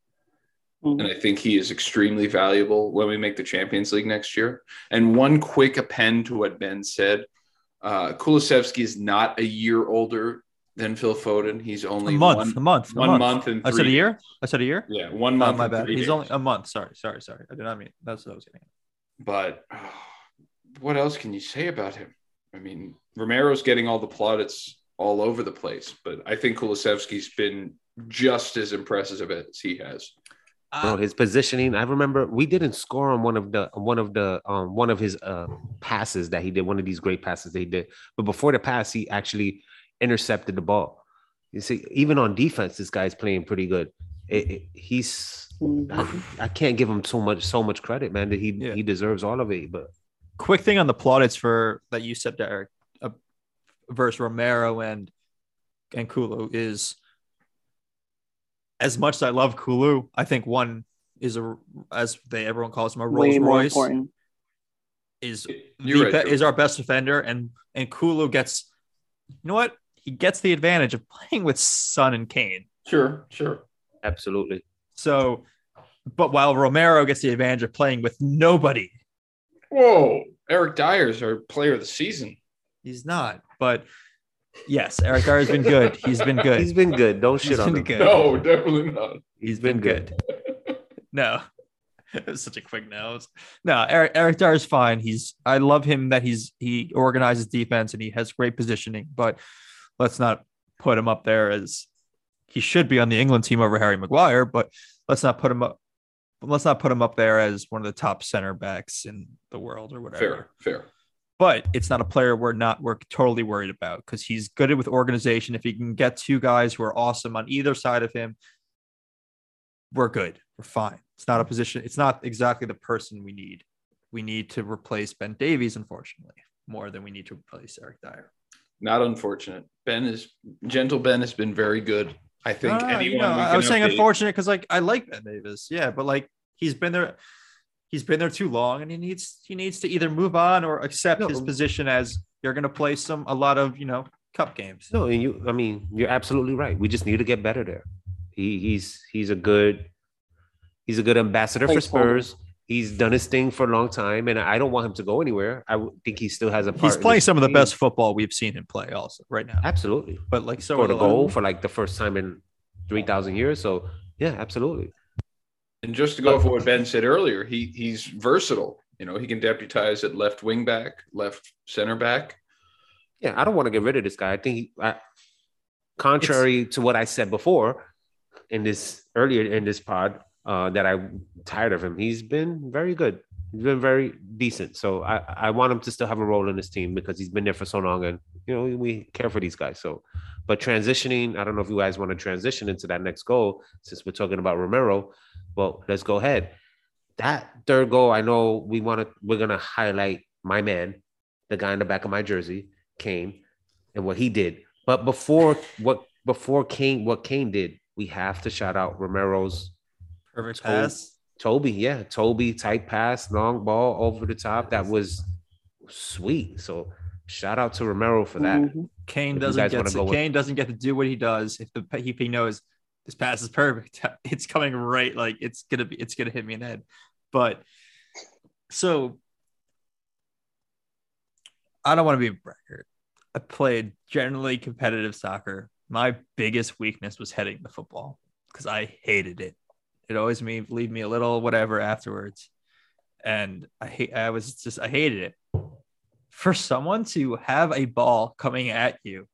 Mm-hmm. And I think he is extremely valuable when we make the Champions League next year. And one quick append to what Ben said uh, Kulusevski is not a year older than Phil Foden. He's only
a month,
one,
a month,
one
a
month. and
I said a year. I said a year.
Yeah, one month.
Oh, my bad. He's days. only a month. Sorry, sorry, sorry. I did not mean that's what I was getting.
At. But oh, what else can you say about him? I mean, Romero's getting all the plaudits all over the place. But I think Kulusevski's been just as impressive as he has.
Bro, his positioning. I remember we didn't score on one of the one of the um one of his uh passes that he did, one of these great passes that he did. But before the pass, he actually intercepted the ball. You see, even on defense, this guy's playing pretty good. It, it, he's I, I, can't give him so much so much credit, man. That he yeah. he deserves all of it. But
quick thing on the plaudits for that you said, Derek uh, versus Romero and and Kulu is as much as I love Kulu, I think one is a as they everyone calls him a Rolls Royce is the, right, is our best defender and and Kulu gets you know what he gets the advantage of playing with Son and Kane.
Sure, sure,
absolutely.
So, but while Romero gets the advantage of playing with nobody.
Whoa, Eric Dier's our player of the season.
He's not. But yes, Eric Dier's been good. He's been good.
He's been good. Don't shit He's on him.
Good. No, definitely not.
He's been, been good. no. it such a quick nose. No, Eric Eric Dier is fine. He's I love him that he's he organizes defense and he has great positioning, but let's not put him up there as he should be on the England team over Harry Maguire, but let's not put him up let's not put him up there as one of the top center backs in the world or whatever.
Fair, fair.
But it's not a player we're not we're totally worried about because he's good with organization. If he can get two guys who are awesome on either side of him, we're good. We're fine. It's not a position. It's not exactly the person we need. We need to replace Ben Davies, unfortunately, more than we need to replace Eric Dier.
Not unfortunate. Ben is gentle. Ben has been very good. I think
No, no,
anyone.
you know, I
can
was saying
update-
unfortunate because like I like Ben Davies, yeah, but like he's been there, he's been there too long, and he needs he needs to either move on or accept his position as you're going to play some a lot of you know cup games.
No, and you I mean, you're absolutely right. We just need to get better there. He he's he's a good he's a good ambassador for
Placeholder.
Spurs. He's done his thing for a long time, and I don't want him to go anywhere. I think he still has a part.
He's playing
this
some of the best football we've seen him play, also right now.
Absolutely.
But like so,
Scored
are
a
a lot of-
goal for like the first time in three thousand years. So yeah, absolutely.
And just to go for what Ben said earlier, he he's versatile. You know, he can deputize at left wing back, left center back.
Yeah, I don't want to get rid of this guy. I think, he, I, contrary to what I said before in this earlier in this pod, uh, that I'm tired of him. He's been very good. He's been very decent. So I, I want him to still have a role in this team because he's been there for so long, and you know we care for these guys. So, but transitioning, I don't know if you guys want to transition into that next goal since we're talking about Romero. Well, let's go ahead. That third goal, I know we want to. We're gonna highlight my man, the guy in the back of my jersey, Kane, and what he did. But before what before Kane, what Kane did, we have to shout out Romero's
perfect
Told-
pass.
Toby, yeah, Toby tight pass, long ball over the top. That was sweet. So shout out to Romero for that.
Mhm.
Kane
If
doesn't get
wanna
to,
with-
Kane doesn't get to do what he does if the if he knows this pass is perfect. It's coming right like it's gonna be it's gonna hit me in the head. But so I don't want to be a braggart. I played generally competitive soccer. My biggest weakness was heading the football because I hated it. It always me leave me a little whatever afterwards. And I hate I was just I hated it for someone to have a ball coming at you,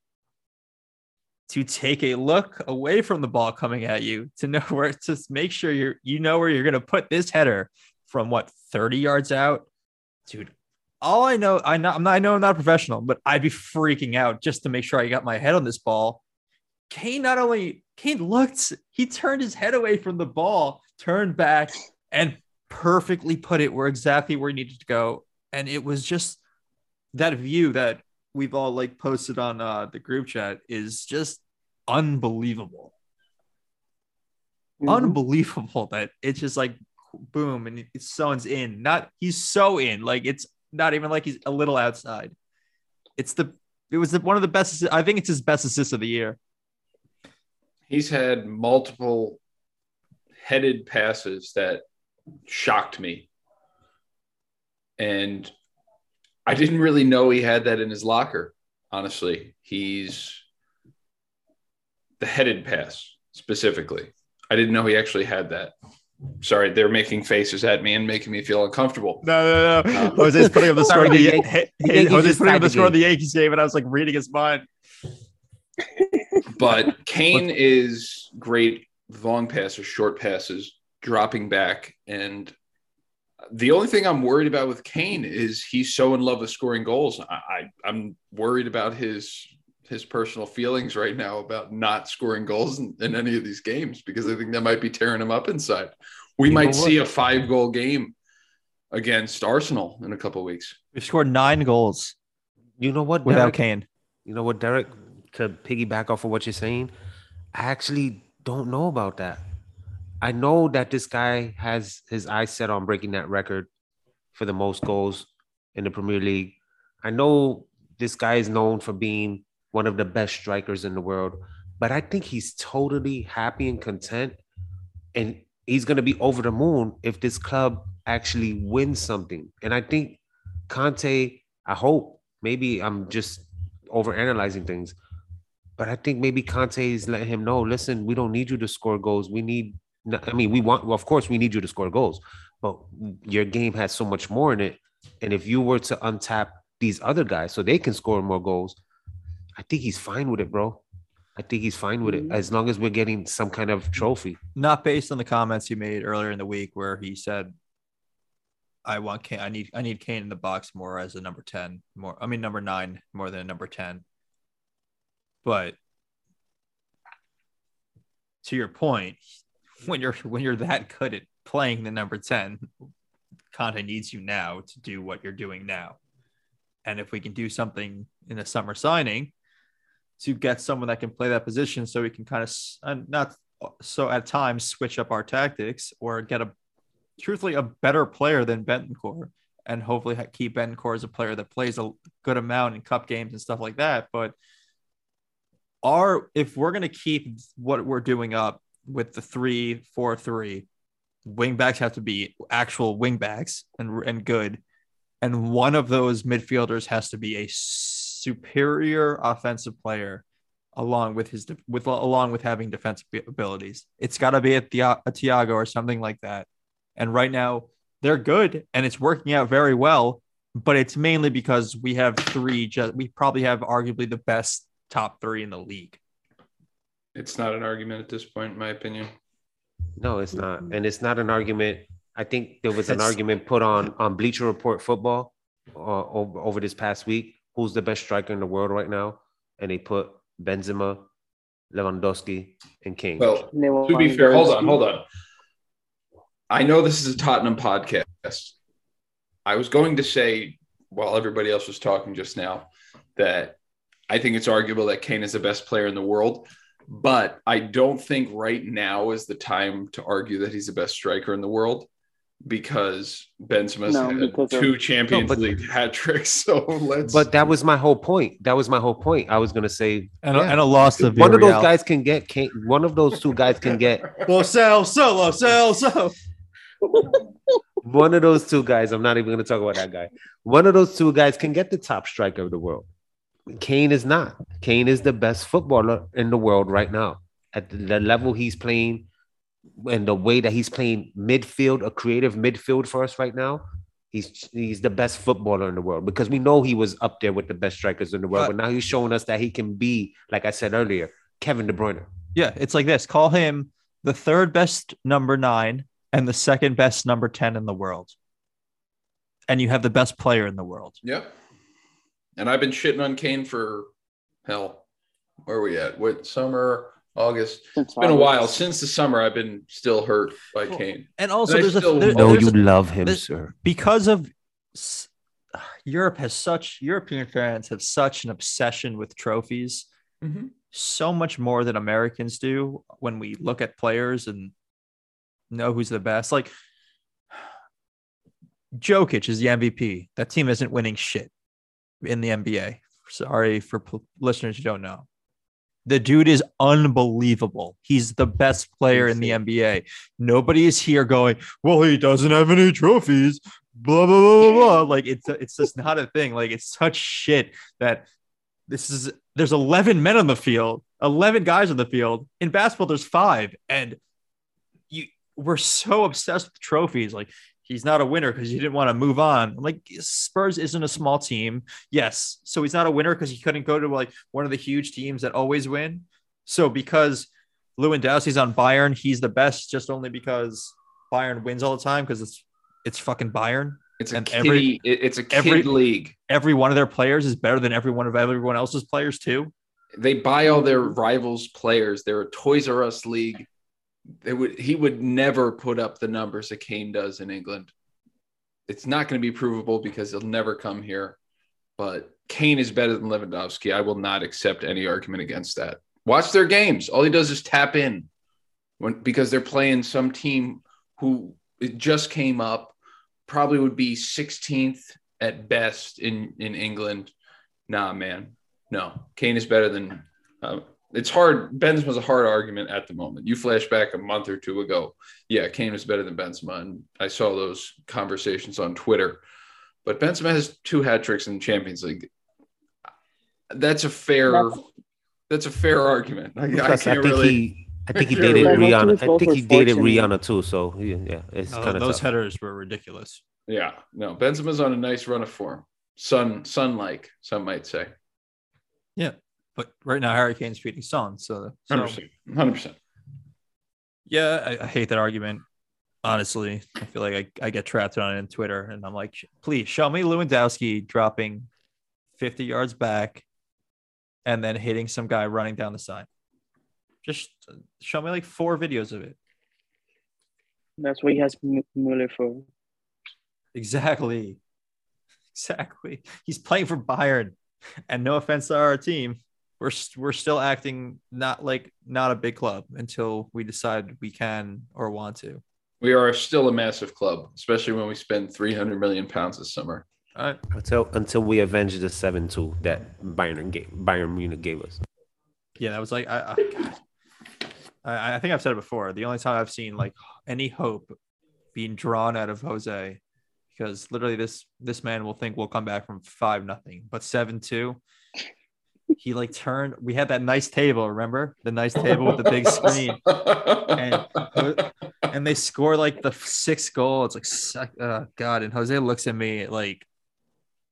to take a look away from the ball coming at you, to know where to make sure you're you know where you're gonna put this header from what 30 yards out, dude. All I know, I know, I'm not, I know I'm not a professional, but I'd be freaking out just to make sure I got my head on this ball. Kane not only Kane looked, he turned his head away from the ball, turned back, and perfectly put it where exactly where he needed to go. And it was just that view that we've all like posted on uh, the group chat is just unbelievable.
Mhm.
Unbelievable that it's just like boom and it's someone's in. Not he's so in. Like it's not even like he's a little outside. It's the it was the, one of the best. I think it's his best assist of the year.
He's had multiple headed passes that shocked me. And I didn't really know he had that in his locker, honestly. He's the headed pass specifically. I didn't know he actually had that. Sorry, they're making faces at me and making me feel uncomfortable.
No, no, no.
Uh,
Jose's putting up the score. of the,
the
Yan-
Yankees
Jose's
just
putting up the
the
score of the. Yankees game, and I was like reading his mind.
But Kane is great long passes, short passes, dropping back. And the only thing I'm worried about with Kane is he's so in love with scoring goals. I, I I'm worried about his his personal feelings right now about not scoring goals in, in any of these games because I think that might be tearing him up inside. We
You
might
what?
see a five goal game against Arsenal in a couple of weeks.
We've scored nine goals
You know what?
without
Derek?
Kane.
You know what, Derek? To piggyback off of what you're saying, I actually don't know about that. I know that this guy has his eyes set on breaking that record for the most goals in the Premier League. I know this guy is known for being one of the best strikers in the world, but I think he's totally happy and content. And he's going to be over the moon if this club actually wins something. And I think Conte, I hope, maybe I'm just overanalyzing things, but I think maybe Conte is letting him know listen, we don't need you to score goals. We need, I mean, we want. Well, of course, we need you to score goals, but your game has so much more in it. And if you were to untap these other guys so they can score more goals, I think he's fine with it, bro. I think he's fine with it mm-hmm. as long as we're getting some kind of trophy.
Not based on the comments you made earlier in the week where he said, "I want Kane. I need. I need Kane in the box more as a number ten. More. I mean, number nine more than a number ten. But to your point, when you're when you're that good at playing the number ten, Conte needs you now to do what you're doing now. And if we can do something in a summer signing to get someone that can play that position, so we can kind of uh, not so at times switch up our tactics or get a truthfully a better player than Bentancur and hopefully keep Bentancur as a player that plays a good amount in cup games and stuff like that. But our if we're gonna keep what we're doing up with the three four three, wing backs have to be actual wing backs and and good, and one of those midfielders has to be a superior offensive player, along with his with along with having defensive abilities. It's got to be a, Thia- a Thiago or something like that. And right now they're good and it's working out very well, but it's mainly because we have three. Just we probably have arguably the best top three in the league.
It's not an argument at this point, in my opinion.
No, it's not, and it's not an argument. I think there was an
It's-
argument put on on Bleacher Report football uh, over, over this past week. Who's the best striker in the world right now? And they put Benzema, Lewandowski, and Kane.
Well, to be fair, hold on, hold on. I know this is a Tottenham podcast. I was going to say, while everybody else was talking just now, that I think it's arguable that Kane is the best player in the world, but I don't think right now is the time to argue that he's the best striker in the world because Benzema's
No,
had
because of-
two Champions
No, but-
League hat tricks. So let's.
but that was my whole point. That was my whole point. I was gonna say
And,
Yeah.
a, and a loss of
one of those guys can get Kane. One of those two guys can get
Lo Cel, solo, sell, so.
Uh, one of those two guys. I'm not even gonna talk about that guy. One of those two guys can get the top striker of the world. Kane is not. Kane is the best footballer in the world right now. At the- the level he's playing and the way that he's playing midfield, a creative midfield for us right now, he's he's the best footballer in the world because we know he was up there with the best strikers in the world.
But-
But now he's showing us that he can be, like I said earlier, Kevin De Bruyne.
Yeah, it's like this. Call him the third best number nine and the second best number 10 in the world. And you have the best player in the world.
Yep. And I've been shitting on Kane for hell. Where are we at? What summer, August? It's been a while since the summer. I've been still hurt by
Well,
Kane.
And also,
And
there's a,
still
there-
No,
there's a-
love him,
this-
sir.
because of s- Europe has such European fans have such an obsession with trophies, mm-hmm. so much more than Americans do when we look at players and know who's the best. Like Jokic is the MVP. That team isn't winning shit in the NBA. Sorry for listeners who don't know. The dude is unbelievable. He's the best player in the NBA. Nobody is here going, well, he doesn't have any trophies. Blah blah blah blah blah. Like it's it's just not a thing. Like it's such shit that this is there's 11 men on the field, 11 guys on the field. In basketball, there's five, and you we're so obsessed with trophies. Like he's not a winner because he didn't want to move on. Like Spurs isn't a small team. Yes, so he's not a winner because he couldn't go to like one of the huge teams that always win. So because Lewandowski's on Bayern, he's the best just only because Bayern wins all the time because it's it's fucking Bayern.
It's a
And
kiddie,
every-
it's a kid
every-
league.
Every one of their players is better than every one of everyone else's players too.
They buy all their rivals' players. They're a Toys R Us league. They would he would never put up the numbers that Kane does in England. It's not going to be provable because he'll never come here. But Kane is better than Lewandowski. I will not accept any argument against that. Watch their games. All he does is tap in when because they're playing some team who just came up, probably would be 16th at best in in England. Nah, man. No, Kane is better than. Uh, it's hard. Benzema's a hard argument at the moment. You flash back a month or two ago. Yeah, Kane is better than Benzema, and I saw those conversations on Twitter. But Benzema has two hat tricks in the Champions League. That's a fair. That's,
That's-
a fair argument. I, I can't
think
really.
he I think he dated
But
Rihanna. I think
were
he dated
fortunate.
Rihanna too. So yeah, yeah it's
Oh,
kind of
those
tough.
headers were ridiculous.
Yeah, no, Benzema's on a nice run of form. Sun, sun like some might say.
But right now, Harry Kane's beating Son. So, so
100%. 100%.
yeah, I, I hate that argument. Honestly, I feel like I, I get trapped on it in Twitter, and I'm like, please show me Lewandowski dropping 50 yards back and then hitting some guy running down the side. Just uh, show me like four videos of it.
That's what he has M- Mueller for.
Exactly. Exactly. He's playing for Bayern. And no offense to our team, we're we're still acting not like not a big club until we decide we can or want to.
We are still a massive club, especially when we spend 300 million pounds this summer.
All right.
until until we avenge the seven two that Bayern gave Bayern Munich gave us.
Yeah, that was like I I, I I think I've said it before. The only time I've seen like any hope being drawn out of Jose, because literally this this man will think we'll come back from five nothing, but seven two. He like turned. We had that nice table. Remember the nice table with the big screen, and and they score like the sixth goal. It's like suck- uh, God. And Jose looks at me like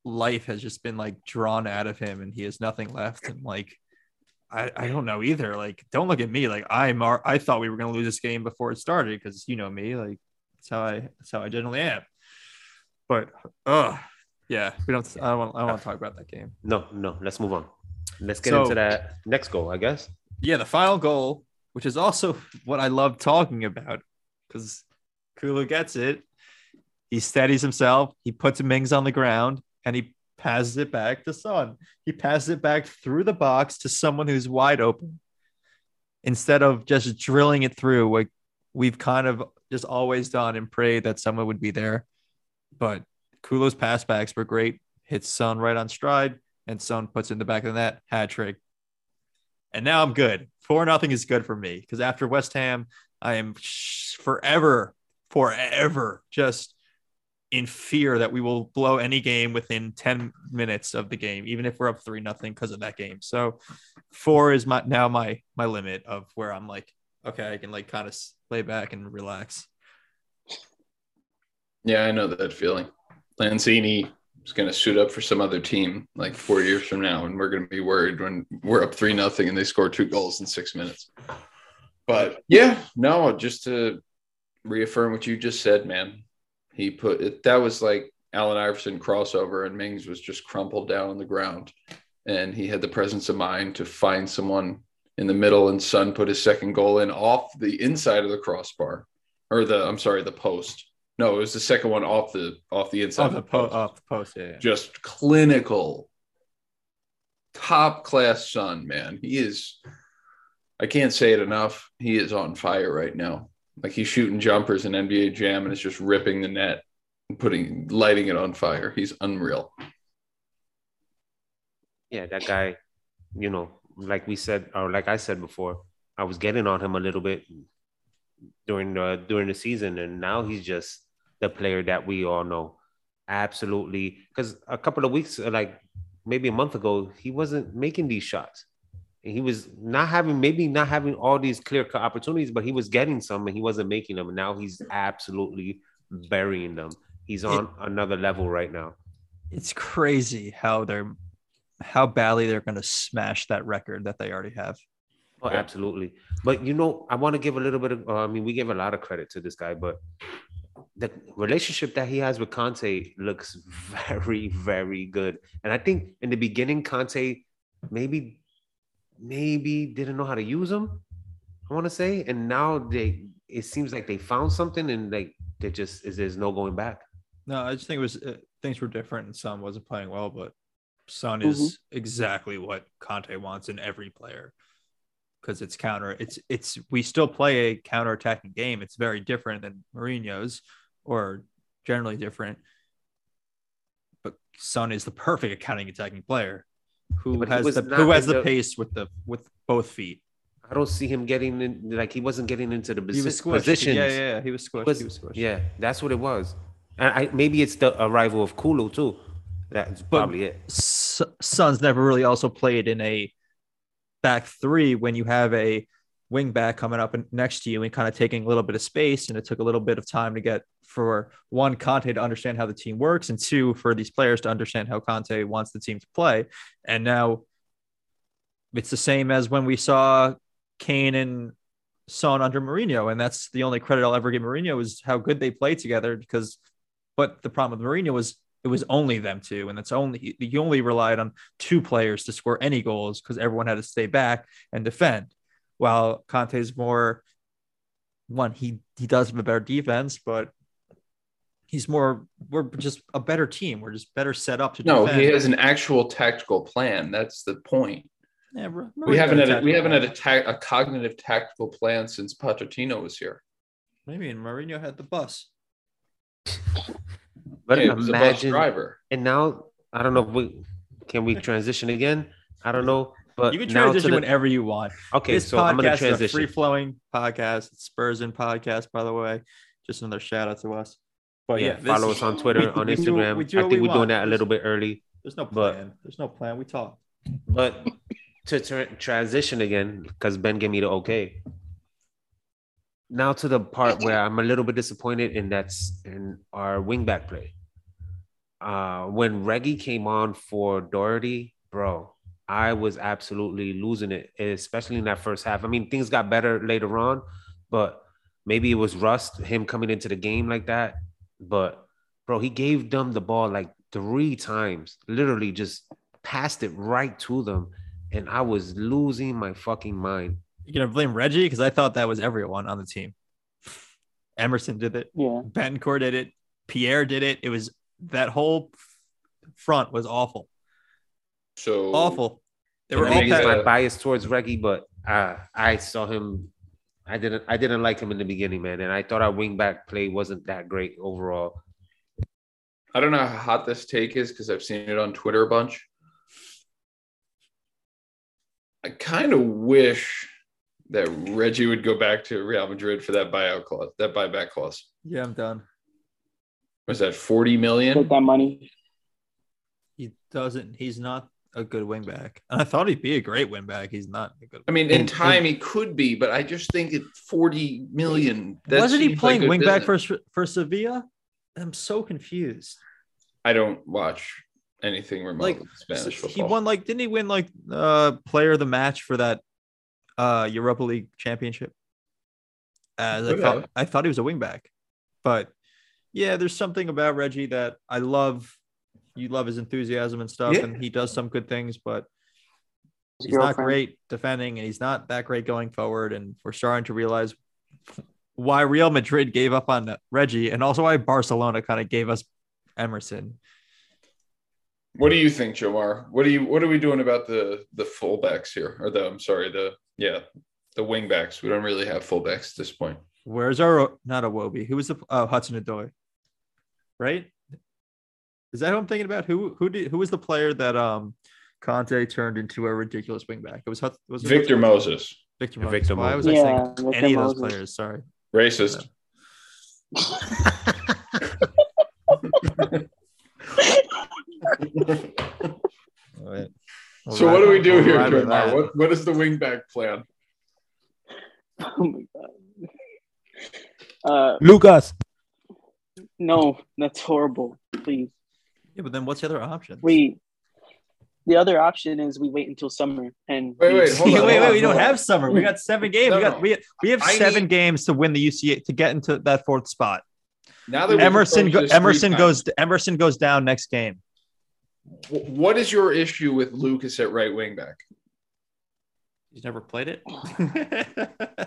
life has just been like drawn out of him, and he has nothing left. And like I, I don't know either. Like, don't look at me. Like, I'm. ar- I thought we were gonna lose this game before it started because you know me. Like, that's how I. That's how I generally am. But, uh yeah, we don't. I don't. I don't want to talk about that game.
No, no, let's move on. Let's get
So-
into that next goal, I guess.
Yeah, the final goal, which is also what I love talking about, because Kulu gets it. He steadies himself. He puts Mings on the ground, and he passes it back to Son. He passes it back through the box to someone who's wide open, instead of just drilling it through, like we've kind of just always done, and prayed that someone would be there. But Kulu's passbacks were great. Hits Son right on stride, and Son puts in the back of the net. Hat trick. And now I'm good. Four nothing is good for me because after West Ham, I am forever, forever just in fear that we will blow any game within 10 minutes of the game, even if we're up three nothing because of that game. So four is my now my my limit of where I'm like, okay, I can like kind of lay back and relax.
Yeah, I know that feeling. Lanzini is going to suit up for some other team like four years from now, and we're going to be worried when we're up three nothing and they score two goals in six minutes. But yeah, no, just to reaffirm what you just said, man. He put it. That was like Allen Iverson crossover, and Mings was just crumpled down on the ground, and he had the presence of mind to find someone in the middle, and Son put his second goal in off the inside of the crossbar, or the I'm sorry, the post. No, it was the second one off the off the inside of
the
the
po-
post.
off the post, yeah. yeah.
Just clinical, top class Son, man. He is. I can't say it enough. He is on fire right now. Like he's shooting jumpers in NBA Jam and it's just ripping the net and putting lighting it on fire. He's unreal.
Yeah, that guy, you know, like we said, or like I said before, I was getting on him a little bit during the during the season, and now he's just the player that we all know. Absolutely, because a couple of weeks, like maybe a month ago, he wasn't making these shots. He was not having maybe not having all these clear cut opportunities, but he was getting some and he wasn't making them. And now he's absolutely burying them. He's on another level right now.
It's crazy how they're how badly they're going to smash that record that they already have.
Oh, absolutely. But you know, I want to give a little bit of. Uh, I mean, we give a lot of credit to this guy, but the relationship that he has with Conte looks very, very good. And I think in the beginning, Conte maybe, maybe didn't know how to use him. I want to say, and now they. It seems like they found something, and like they just is there's no going back.
No, I just think it was uh, things were different and Son wasn't playing well, but Son is exactly what Conte wants in every player because it's counter. It's it's we still play a counter attacking game. It's very different than Mourinho's or generally different. But Son is the perfect counter attacking player who
But he
has the who has the
the-
pace with the with both feet.
I don't see him getting in. Like he wasn't getting into the
He was
posi-
squished.
positions.
Yeah, yeah, yeah, he was squished.
was-
he was squished.
Yeah, that's what it was. And I, maybe it's the arrival of Kulu too. That's probably it.
S- Son's never really also played in a back three when you have a wing back coming up next to you and kind of taking a little bit of space. And it took a little bit of time to get for one Conte to understand how the team works, and two for these players to understand how Conte wants the team to play. And now it's the same as when we saw Kane and Son under Mourinho, and that's the only credit I'll ever give Mourinho is how good they played together. Because, but the problem with Mourinho was it was only them two, and it's only he only relied on two players to score any goals because everyone had to stay back and defend. While Conte's more one, he he does have a better defense, but he's more we're just a better team. We're just better set up to
No,
defend.
he has an actual tactical plan. That's the point.
Yeah,
We haven't had a, we haven't had a, ta- a cognitive tactical plan since Pochettino was here.
maybe and Mourinho had the bus.
But
Hey, it was a bus
imagine,
driver.
and now I don't know if we can we transition again. I don't know, but
You can transition
the-
whenever you want.
Okay,
this
so I'm gonna
podcast is a free flowing podcast. It's Spurs in podcast, by the way. Just another shout out to us. But yeah,
yeah, follow us on Twitter,
we-
on
we do-
Instagram.
we do
I think
we
we're doing that a little bit early.
There's no
but-
plan. There's no plan. We talk.
But to tra- transition again, because Ben gave me the okay. Now to the part where I'm a little bit disappointed, and that's in our wingback play. Uh, when Reggie came on for Doherty, bro, I was absolutely losing it, especially in that first half. I mean, things got better later on, but maybe it was rust, him coming into the game like that. But bro, he gave them the ball like three times, literally just passed it right to them. And I was losing my fucking mind.
You're gonna blame Reggie because I thought that was everyone on the team. Emerson did it.
Yeah.
Bencourt did it. Pierre did it. It was that whole front was awful.
So
Awful. They
And
were all
it's my bias towards Reggie, but uh, I saw him. I didn't. I didn't like him in the beginning, man, and I thought our wingback play wasn't that great overall.
I don't know how hot this take is because I've seen it on Twitter a bunch. I kind of wish that Reggie would go back to Real Madrid for that buyout clause, that buyback clause.
yeah, I'm done.
Was that 40
Get that money.
He doesn't. He's not a good wing back. And I thought he'd be a great wing back. He's not a good.
I mean, in
And-
time he could be, but I just think at 40 million. that
Wasn't he
seems like
playing wing back for for Sevilla? I'm so confused.
I don't watch anything remotely
Like,
Spanish
he won like didn't he win like uh player of the match for that uh Europa League championship? As I thought. I thought he was a wing back. But yeah, there's something about Reggie that I love. You love his enthusiasm and stuff,
Yeah.
and he does some good things, but
His
he's not great defending and he's not that great going forward. And we're starting to realize why Real Madrid gave up on Reggie and also why Barcelona kind of gave us Emerson.
What do you think, Jomar? What do you what are we doing about the the fullbacks here? Or the I'm sorry, the yeah, the wingbacks. We don't really have fullbacks at this point.
Where's our not a Wobie? Who was the oh Hudson-Odoi? Right? Is that who I'm thinking about? Who who did who was the player that um Conte turned into a ridiculous wingback? It was Hud- was it
Victor
Hudson-
Moses,
Victor Moses.
Victor
Why was
Moses.
I
Yeah,
thinking
Victor
any of those players? Sorry.
racist.
All right.
So what do we do
We'll
here,
ride with
What what is the wing back plan?
Oh my god. Uh,
Lucas.
no, that's horrible. Please.
Yeah, but then what's the other option?
We. The other option is we wait until summer and
Wait,
we-
wait, hold
wait,
on,
wait,
hold
wait.
on,
We don't
hold on.
have summer. We got seven games.
No,
we got we, we have
I
seven
need-
games to win the UCA to get into that fourth spot.
Now that
Emerson go,
this three
Emerson
times,
goes Emerson goes down next game.
What is your issue with Lucas at right wing back?
He's never played it.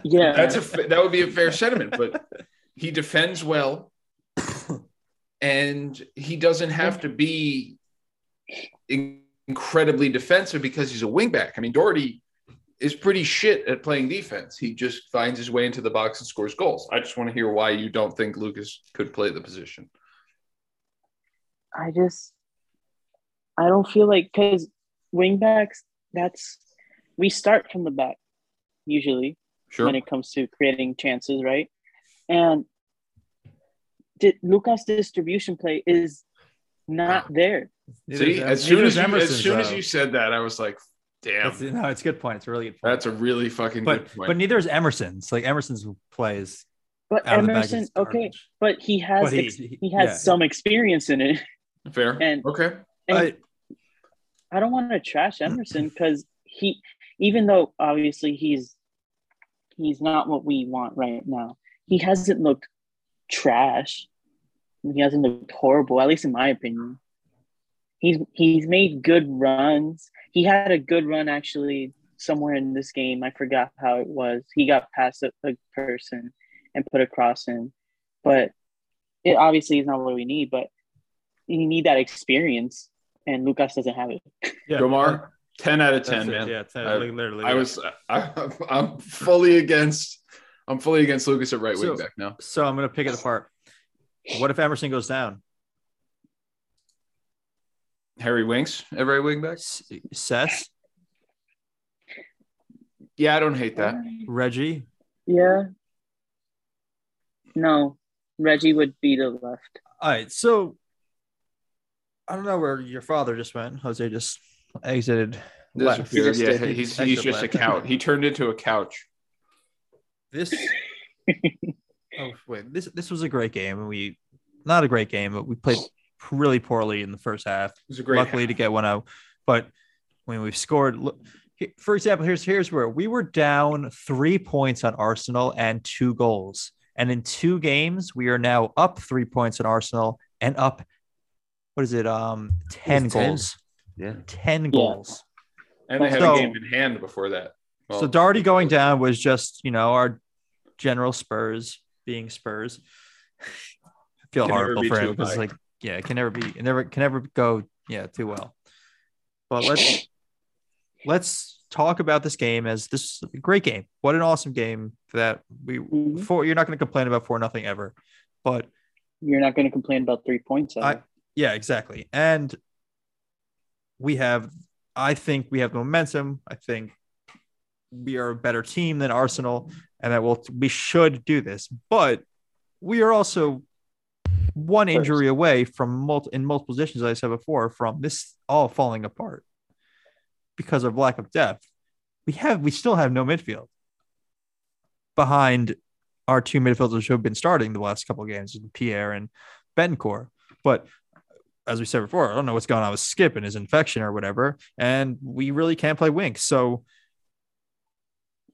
Yeah.
That's a that would be a fair sentiment, but he defends well, and he doesn't have to be in- incredibly defensive because he's a wingback. I mean, Doherty is pretty shit at playing defense. He just finds his way into the box and scores goals. I just want to hear why you don't think Lucas could play the position.
I just I don't feel like because wingbacks that's we start from the back usually
Sure.
when it comes to creating chances, right? And di- Lucas' distribution play is not there.
See, uh, as soon as you, as soon as you said that, I was like, Damn.
That's, no, it's a good point. It's a really good point.
That's a really fucking
but
good point.
but neither is Emerson's. Like Emerson's plays
But
out of the bag
Emerson, okay, but he has
But he-
ex-
he-
he, has
yeah.
some experience in it.
Fair.
and-
okay.
And
I-
I don't want to trash Emerson because he, even though obviously he's he's not what we want right now, he hasn't looked trash. He hasn't looked horrible, at least in my opinion. He's he's made good runs. He had a good run actually somewhere in this game. I forgot how it was. He got past a, a person and put a cross in, but it obviously is not what we need. But you need that experience, and Lucas doesn't have it.
yeah,
Jomar, 10 out of
that's
10,
it.
man.
Yeah, 10,
I-
literally.
I
yeah.
was I, I'm fully against I'm fully against Lucas at right
So-
wing back now.
So I'm gonna pick it apart. What if Emerson goes down?
Harry Winks at right wing back.
S- Sess,
Yeah, I don't hate that.
Reggie.
Yeah. No, Reggie would be the left.
All right, so I don't know where your father just went. Jose just exited. left.
Disappeared.
He
Yeah,
just did.
he's
Exit
he's just a
left.
couch. He turned into a couch.
This. oh wait, this this was a great game, and we not a great game, but we played really poorly in the first half.
It was a great.
luckily to get one out. But when we've scored, look, for example, here's here's where we were down three points on Arsenal and two goals, and in two games we are now up three points on Arsenal and up. What is it? Um, ten
It's 10.
goals.
Yeah.
Ten goals.
and they had
So-
a game in hand before that. Well,
so Doherty going down was just you know our general Spurs being Spurs. I feel
Can
horrible
be
for him because like yeah, it can never be it never can never go yeah too well. But let's let's talk about this game as this is a great game. What an awesome game that we
Mhm.
for you're not going to complain about for nothing ever. But
You're not going to complain about three points.
I- yeah, exactly. And we have, I think we have momentum. I think we are a better team than Arsenal, and that will we should do this. But we are also one injury away from multi, in multiple positions, as I said before, from this all falling apart because of lack of depth. We have we still have no midfield behind our two midfielders who have been starting the last couple of games, Pierre and Bencourt. But as we said before, I don't know what's going on with Skip and his infection or whatever, and we really can't play Wink. So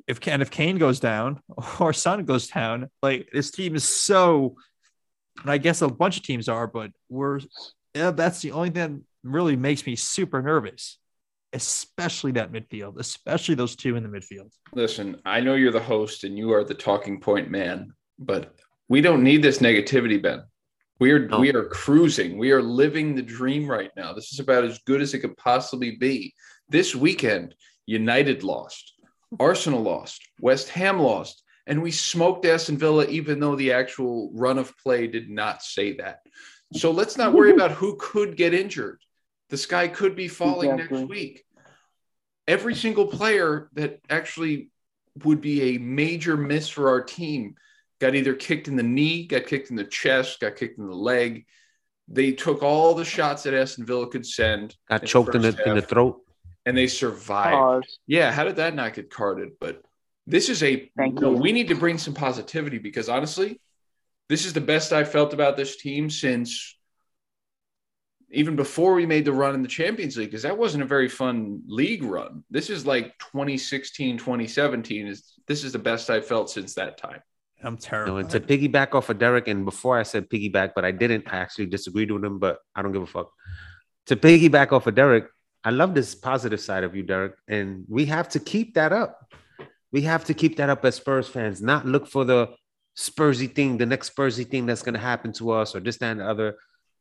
if Can if Kane goes down or Son goes down, like this team is so, and I guess a bunch of teams are, but we're yeah, that's the only thing that really makes me super nervous, especially that midfield, especially those two in the midfield.
Listen, I know you're the host and you are the talking point man, but we don't need this negativity, Ben. We are
No.
we are cruising. We are living the dream right now. This is about as good as it could possibly be. This weekend, United lost, Arsenal lost, West Ham lost, and we smoked Aston Villa, even though the actual run of play did not say that. So let's not worry about who could get injured. The sky could be falling
Exactly.
next week. Every single player that actually would be a major miss for our team got either kicked in the knee, got kicked in the chest, got kicked in the leg. They took all the shots that Aston Villa could send
Got
In
choked in the in the throat.
And they survived.
Pause.
Yeah, how did that not get carded? But this is a
Thank
no,
you.
we need to bring some positivity because honestly, this is the best I've felt about this team since even before we made the run in the Champions League, because that wasn't a very fun league run. This is like 2016, 2017. Is this is the best I've felt since that time.
I'm
No,
terrible.
and to piggyback off of Derek, and before I said piggyback, but I didn't. I actually disagreed with him, but I don't give a fuck. To piggyback off of Derek, I love this positive side of you, Derek, and we have to keep that up. We have to keep that up as Spurs fans, not look for the Spursy thing, the next Spursy thing that's going to happen to us or this, that, and the other.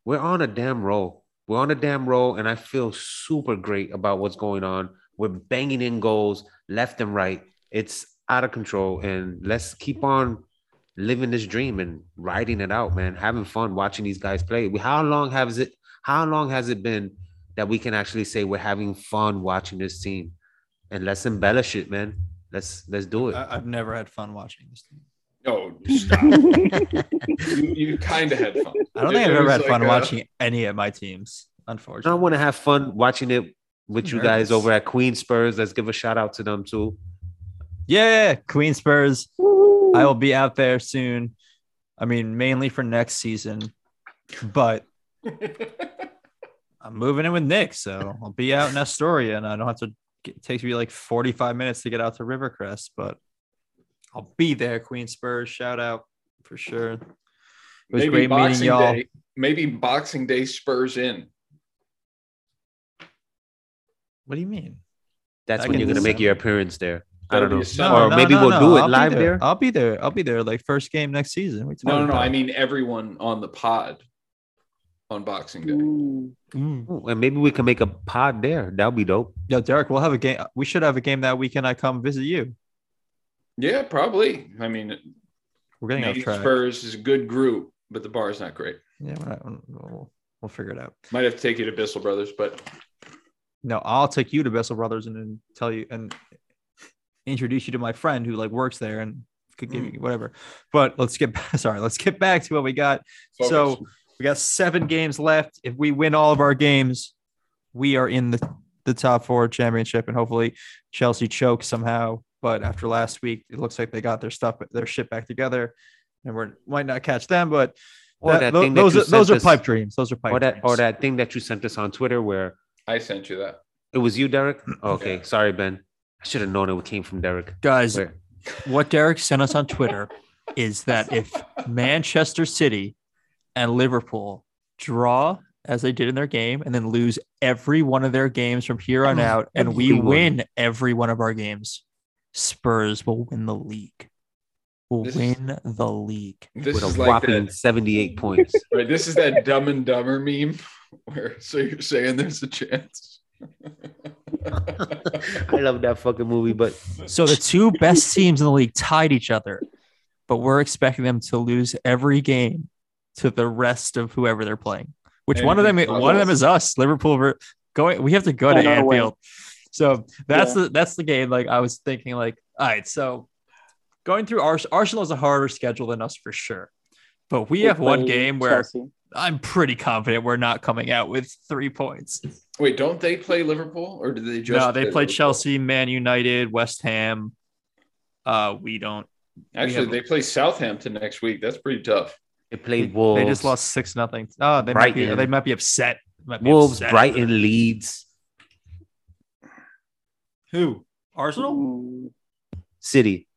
We're on a damn roll. We're on a damn roll, and I feel super great about what's going on. We're banging in goals left and right. It's out of control, and let's keep on living this dream and riding it out, man. Having fun watching these guys play. How long has it? How long has it been that we can actually say we're having fun watching this team? And let's embellish it, man. Let's let's do it.
I, I've never had fun watching this team.
No, stop! you you kind of had fun.
I don't
It-
think I've ever had
like
fun
a-
watching any of my teams, Unfortunately, I
want to have fun watching it with you
Nervous.
guys over at Queen Spurs. Let's give a shout out to them too.
Yeah, Queen Spurs.
Woo!
I will be out there soon. I mean, mainly for next season, but I'm moving in with Nick, so I'll be out in Astoria, and I don't have to. Get, it takes me like 45 minutes to get out to Rivercrest, but I'll be there. Queen Spurs, shout out for sure. It was
maybe
great meeting
Boxing
y'all.
Day. Maybe Boxing Day Spurs in.
What do you mean?
That's
I
when you're gonna make your appearance there. I
That'll
don't know.
a Sunday.
or maybe we'll do it
I'll
live there.
I'll be there. I'll be there like first game next season.
No, no, no.
about?
I mean everyone on the pod on Boxing Day.
Mm.
Mm.
Ooh, and maybe we can make a pod there. That'd be dope.
Yeah, Derek, we'll have a game. We should have a game that weekend. I come visit you.
Yeah, probably. I mean,
We're getting off track.
Spurs is a good group, but the bar is not great.
Yeah, we're not, we'll, we'll figure it out.
Might have to take you to Bissell Brothers, but
No, I'll take you to Bissell Brothers and then tell you and introduce you to my friend who like works there and could give you whatever. But let's get sorry, let's get back to what we got. So
focus.
We got seven games left. If we win all of our games, we are in the, the top four championship and hopefully Chelsea chokes somehow. But after last week, it looks like they got their stuff, their shit back together, and we might not catch them. But that-
that
tho-
thing that
those are, those
sent
are pipe dreams. Those are pipe
Or that
dreams.
or that thing that you sent us on Twitter where
I sent you that.
it was you, Derek. Oh, okay,
Yeah.
sorry, Ben. I should have known it came from Derek.
guys.
Where-
what Derek sent us on Twitter is that if Manchester City and Liverpool draw as they did in their game and then lose every one of their games from here on
Oh,
out and we win every one of our games, Spurs will win the league. Will
This is-
win the league.
This
with a
is like
whopping
that.
78 points.
Right, this is that Dumb and Dumber meme where so you're saying there's a chance.
I love that fucking movie, but
So the two best teams in the league tied each other, but we're expecting them to lose every game to the rest of whoever they're playing. Which one of them?
Anything
One of them is us. Liverpool. We're going. We have to go to
no way.
Anfield. So that's
Yeah.
the that's the game. Like I was thinking, like all right. So going through Ars- Arsenal is a harder schedule than us for sure. But we have one
play
game where
Chelsea.
I'm pretty confident we're not coming out with three points.
Wait, don't they play Liverpool or did they just
no, they play
Liverpool?
Chelsea, Man United, West Ham. Uh, we don't.
Actually,
have-
they play Southampton next week. That's pretty tough.
They played Wolves.
They just lost six nothing. Oh, they might be. They might be upset. Might be
Wolves,
upset.
Brighton, Leeds,
Who? Arsenal?
City.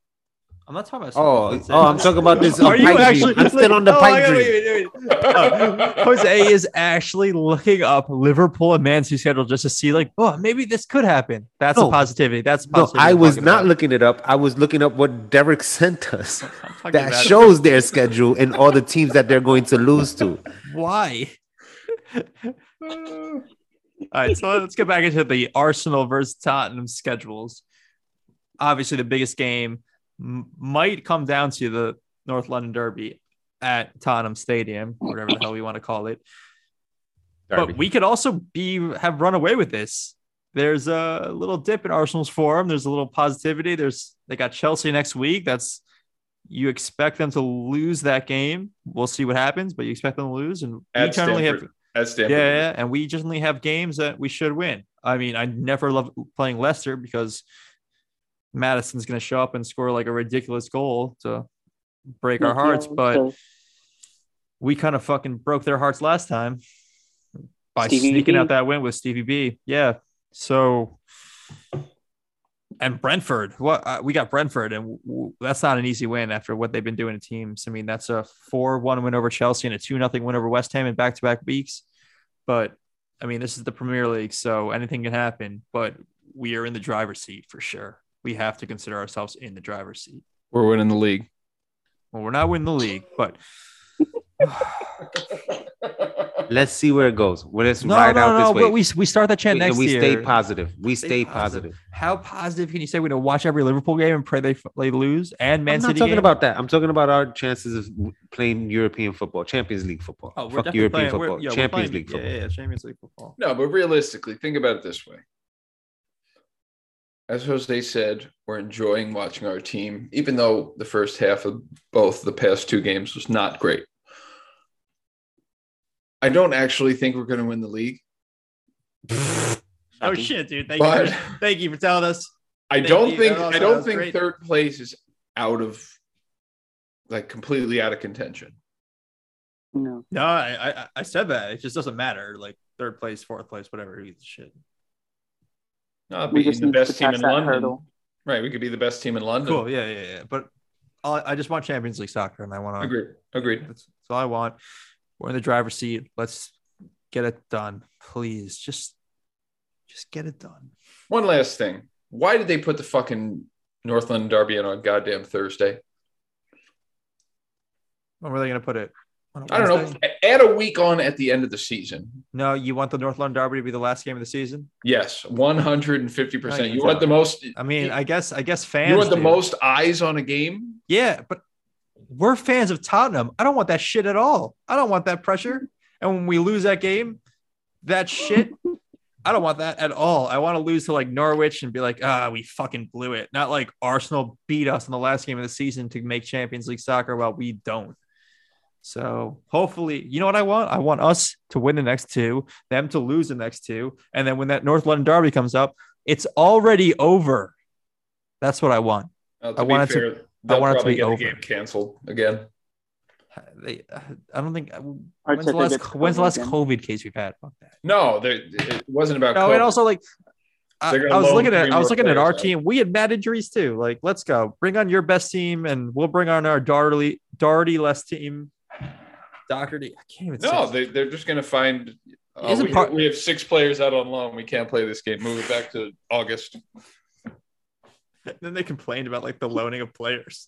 I'm not talking about.
Oh,
Let's
oh, I'm talking about this.
Are
uh,
you
pipe dream.
actually?
I'm still on the
Oh,
pipe
wait,
dream.
wait, wait, wait. Uh, Jose is actually looking up Liverpool and Man City schedule just to see, like, oh, maybe this could happen. That's
No.
a positivity. That's a
No,
positivity
I
I'm
was not
about.
looking it up. I was looking up what Derek sent us. That
about-
shows their schedule and all the teams that they're going to lose to.
why. All right, so let's get back into the Arsenal versus Tottenham schedules. Obviously, the biggest game m- might come down to the North London Derby at Tottenham Stadium, whatever the hell we want to call it. But we could also be have run away with this. There's a little dip in Arsenal's form. There's a little positivity. There's they got Chelsea next week. That's you expect them to lose that game. We'll see what happens, but you expect them to lose. And we
At
generally have.
At
yeah, yeah, and we generally have games that we should win. I mean, I never love playing Leicester because Maddison's going to show up and score like a ridiculous goal to break our hearts, but we kind of fucking broke their hearts last time by
Stevie
sneaking
B.
out that win with Stevie B. Yeah. So, and Brentford, what uh, we got Brentford, and w- w- that's not an easy win after what they've been doing to teams. I mean, that's a four-one win over Chelsea and a two-nothing win over West Ham in back-to-back weeks. But I mean, this is the Premier League, so anything can happen. But we are in the driver's seat for sure. We have to consider ourselves in the driver's seat.
We're winning the league.
Well, we're not winning the league, but
Let's see where it goes. Well, let's
no,
ride
no,
out
no.
this way.
But we we start that chant
we,
next
we
year.
stay positive. We
Stay
stay,
positive.
positive.
How positive can you say we're gonna watch every Liverpool game and pray they, they lose and Man
I'm not
City?
talking
game?
about that. I'm talking about our chances of playing European football, Champions League football.
Oh, we're
Fuck
definitely
European
playing- we're-
football,
yeah,
Champions
playing-
League football.
Yeah, yeah, Champions League football.
No, but realistically, think about it this way. As Jose said, we're enjoying watching our team, even though the first half of both the past two games was not great. I don't actually think we're going to win the league.
Oh shit, dude! Thank you,
But-
for, thank you for telling us.
I
Thank
don't
you.
think I don't think
great.
third place is out of like completely out of contention.
No.
No, I, I I said that. It just doesn't matter. Like third place, fourth place, whatever. Who gives shit?
No,
We
beating
just
the best team in London.
hurdle.
Right, we could be the best team in London.
Cool. Yeah, yeah, yeah. But I, I just want Champions League soccer, and I want to.
agree. Agreed.
That's, that's all I want. We're in the driver's seat. Let's get it done, please. Just, just get it done.
One last thing. Why did they put the fucking North London Derby in on goddamn Thursday?
When were they going to put it? On a
I don't know. Add a week on at the end of the season.
No, you want the North London Derby to be the last game of the season?
Yes, one hundred and fifty percent. You
you
want the most?
I mean, I guess, I guess fans.
you want the
do.
most eyes on a game?
Yeah, but we're fans of Tottenham. I don't want that shit at all. I don't want that pressure. And when we lose that game, that shit, I don't want that at all. I want to lose to like Norwich and be like, ah, we fucking blew it. Not like Arsenal beat us in the last game of the season to make Champions League soccer while we don't. So hopefully, you know what I want? I want us to win the next two, them to lose the next two. And then when that North London Derby comes up, it's already over. That's what I want.
Well,
I
be
want it to-
fair, they'll
want it to be over.
the game canceled again.
They, I don't think. When's
Arteta
the last? When's the last
again.
COVID case we've had? Fuck that.
No, they, it wasn't about.
No,
COVID.
and also like, I, I was looking at. I was looking at our
out.
team. We had mad injuries too. Like, let's go. Bring on your best team, and we'll bring on our Darty Darty less team. Doherty. I can't even.
no,
say
they, they're just going to find. Uh, we,
part-
we have six players out on loan. We can't play this game. Move it back to August.
then they complained about like the loaning of players.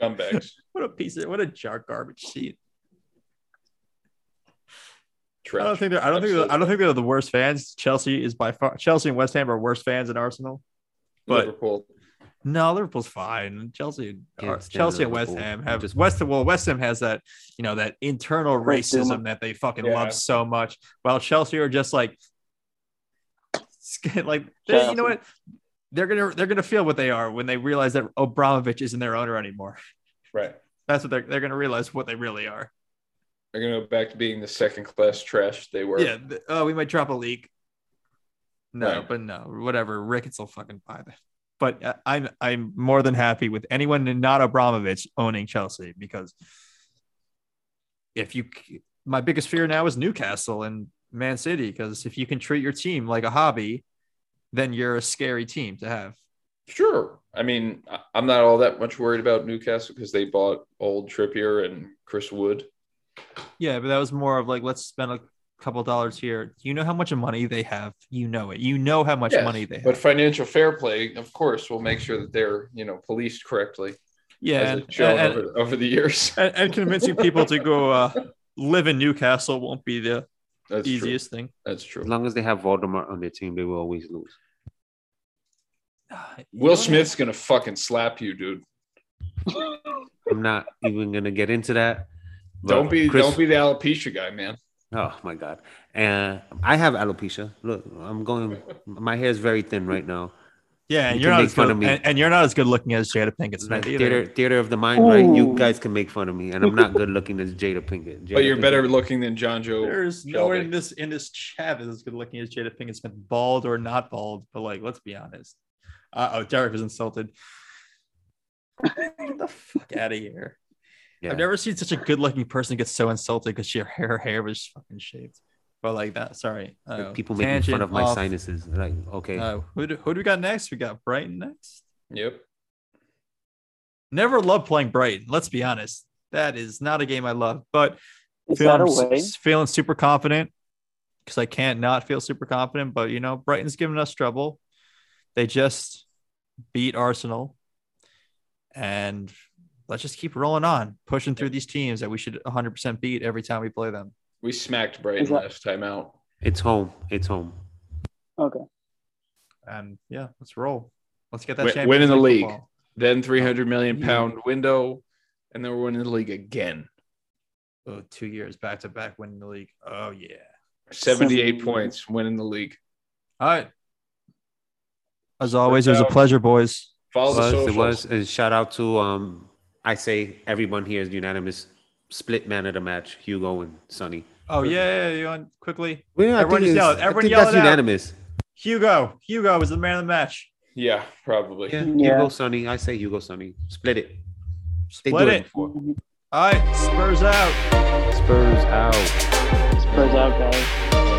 Scumbags.
What a piece of what a jar garbage seat. I don't think they're. I don't think. They're, I don't think they're the worst fans. Chelsea is by far. Chelsea and West Ham are worse fans than Arsenal. but-
Liverpool.
No, Liverpool's fine. Chelsea,
Can't
uh,
stand
Chelsea and West Ham have
Just-
West. Well, West Ham has that, you know, that internal
Great
racism
Zuma.
that they fucking
Yeah.
love so much. While Chelsea are just like, like they, you know what? They're gonna they're gonna feel what they are when they realize that Abramovich isn't their owner anymore.
Right.
That's what they're they're gonna realize what they really are.
They're going to go back to being the second class trash they were.
Yeah. oh, we might drop a leak. No,
Right.
but no, whatever. Ricketts will fucking buy that. But I'm I'm more than happy with anyone not Abramovich owning Chelsea because if you, my biggest fear now is Newcastle and Man City because if you can treat your team like a hobby, then you're a scary team to have.
Sure. I mean, I'm not all that much worried about Newcastle because they bought old Trippier and Chris Wood.
Yeah, but that was more of like let's spend a couple dollars here. You know how much money they have. You know it. You know how much
Yes,
money they have.
But financial fair play, of course, will make sure that they're, you know, policed correctly
yeah,
as
and,
it's
and-
over, over the years.
and, and convincing people to go uh, live in Newcastle won't be the
That's true.
easiest thing.
That's true.
As long as they have Voldemort on their team, they will always lose.
You
Will
know,
Smith's gonna fucking slap you, dude.
I'm not even gonna get into that.
Don't be
Chris-
don't be the alopecia guy, man.
Oh my god. And I have alopecia. Look, I'm going. My hair is very thin right now.
Yeah, and
You
you're not as
fun
good,
of me.
And, and you're not as good looking as Jada Pinkett
It's like
Smith either.
theater, theater of the mind, right? You guys can make fun of me, and I'm not good looking as Jada Pinkett. Jada
But you're
Pinkett.
better looking than John Joe.
There's no one in this in this chat is as good looking as Jada Pinkett Smith, bald or not bald. But like, let's be honest. Uh, oh, Derek was insulted. Get the fuck out of here.
Yeah.
I've never seen such a good looking person get so insulted because her hair, her hair was fucking shaved. But like that, sorry.
Like,
Uh,
people making fun of my
off.
sinuses. Like, okay,
Uh, who, do, who do we got next? We got Brighton next.
Yep.
Never loved playing Brighton. Let's be honest. That is not a game I love, but
Is that a
feeling, feeling super confident because I can't not feel super confident. But you know, Brighton's giving us trouble. They just beat Arsenal, and let's just keep rolling on, pushing through these teams that we should 100% beat every time we play them.
We smacked Brighton
that-
last time out.
it's home. It's home.
Okay.
And yeah, let's roll. Let's get that
Win- win in the league.
football.
Then 300 million pound window, and then we're winning the league again.
Oh, two years back to back winning the league. Oh yeah.
78
Seven-
points, winning the league.
All right. As always, it was a pleasure, boys.
Follow
It
the
was,
socials.
it was. And shout out to um, I say everyone here is unanimous. Split man of the match, Hugo and Sonny.
Oh yeah, yeah, yeah, you want quickly?
Well, I
Everyone
think
just
it's-
yell Everyone
think
yell
that's
it out.
unanimous.
Hugo. Hugo was the man of the match.
Yeah, probably.
Yeah,
Yeah.
Hugo Sonny. I say Hugo Sonny. Split it.
Split
do
it. All right, Spurs out.
Spurs out.
Spurs out, guys.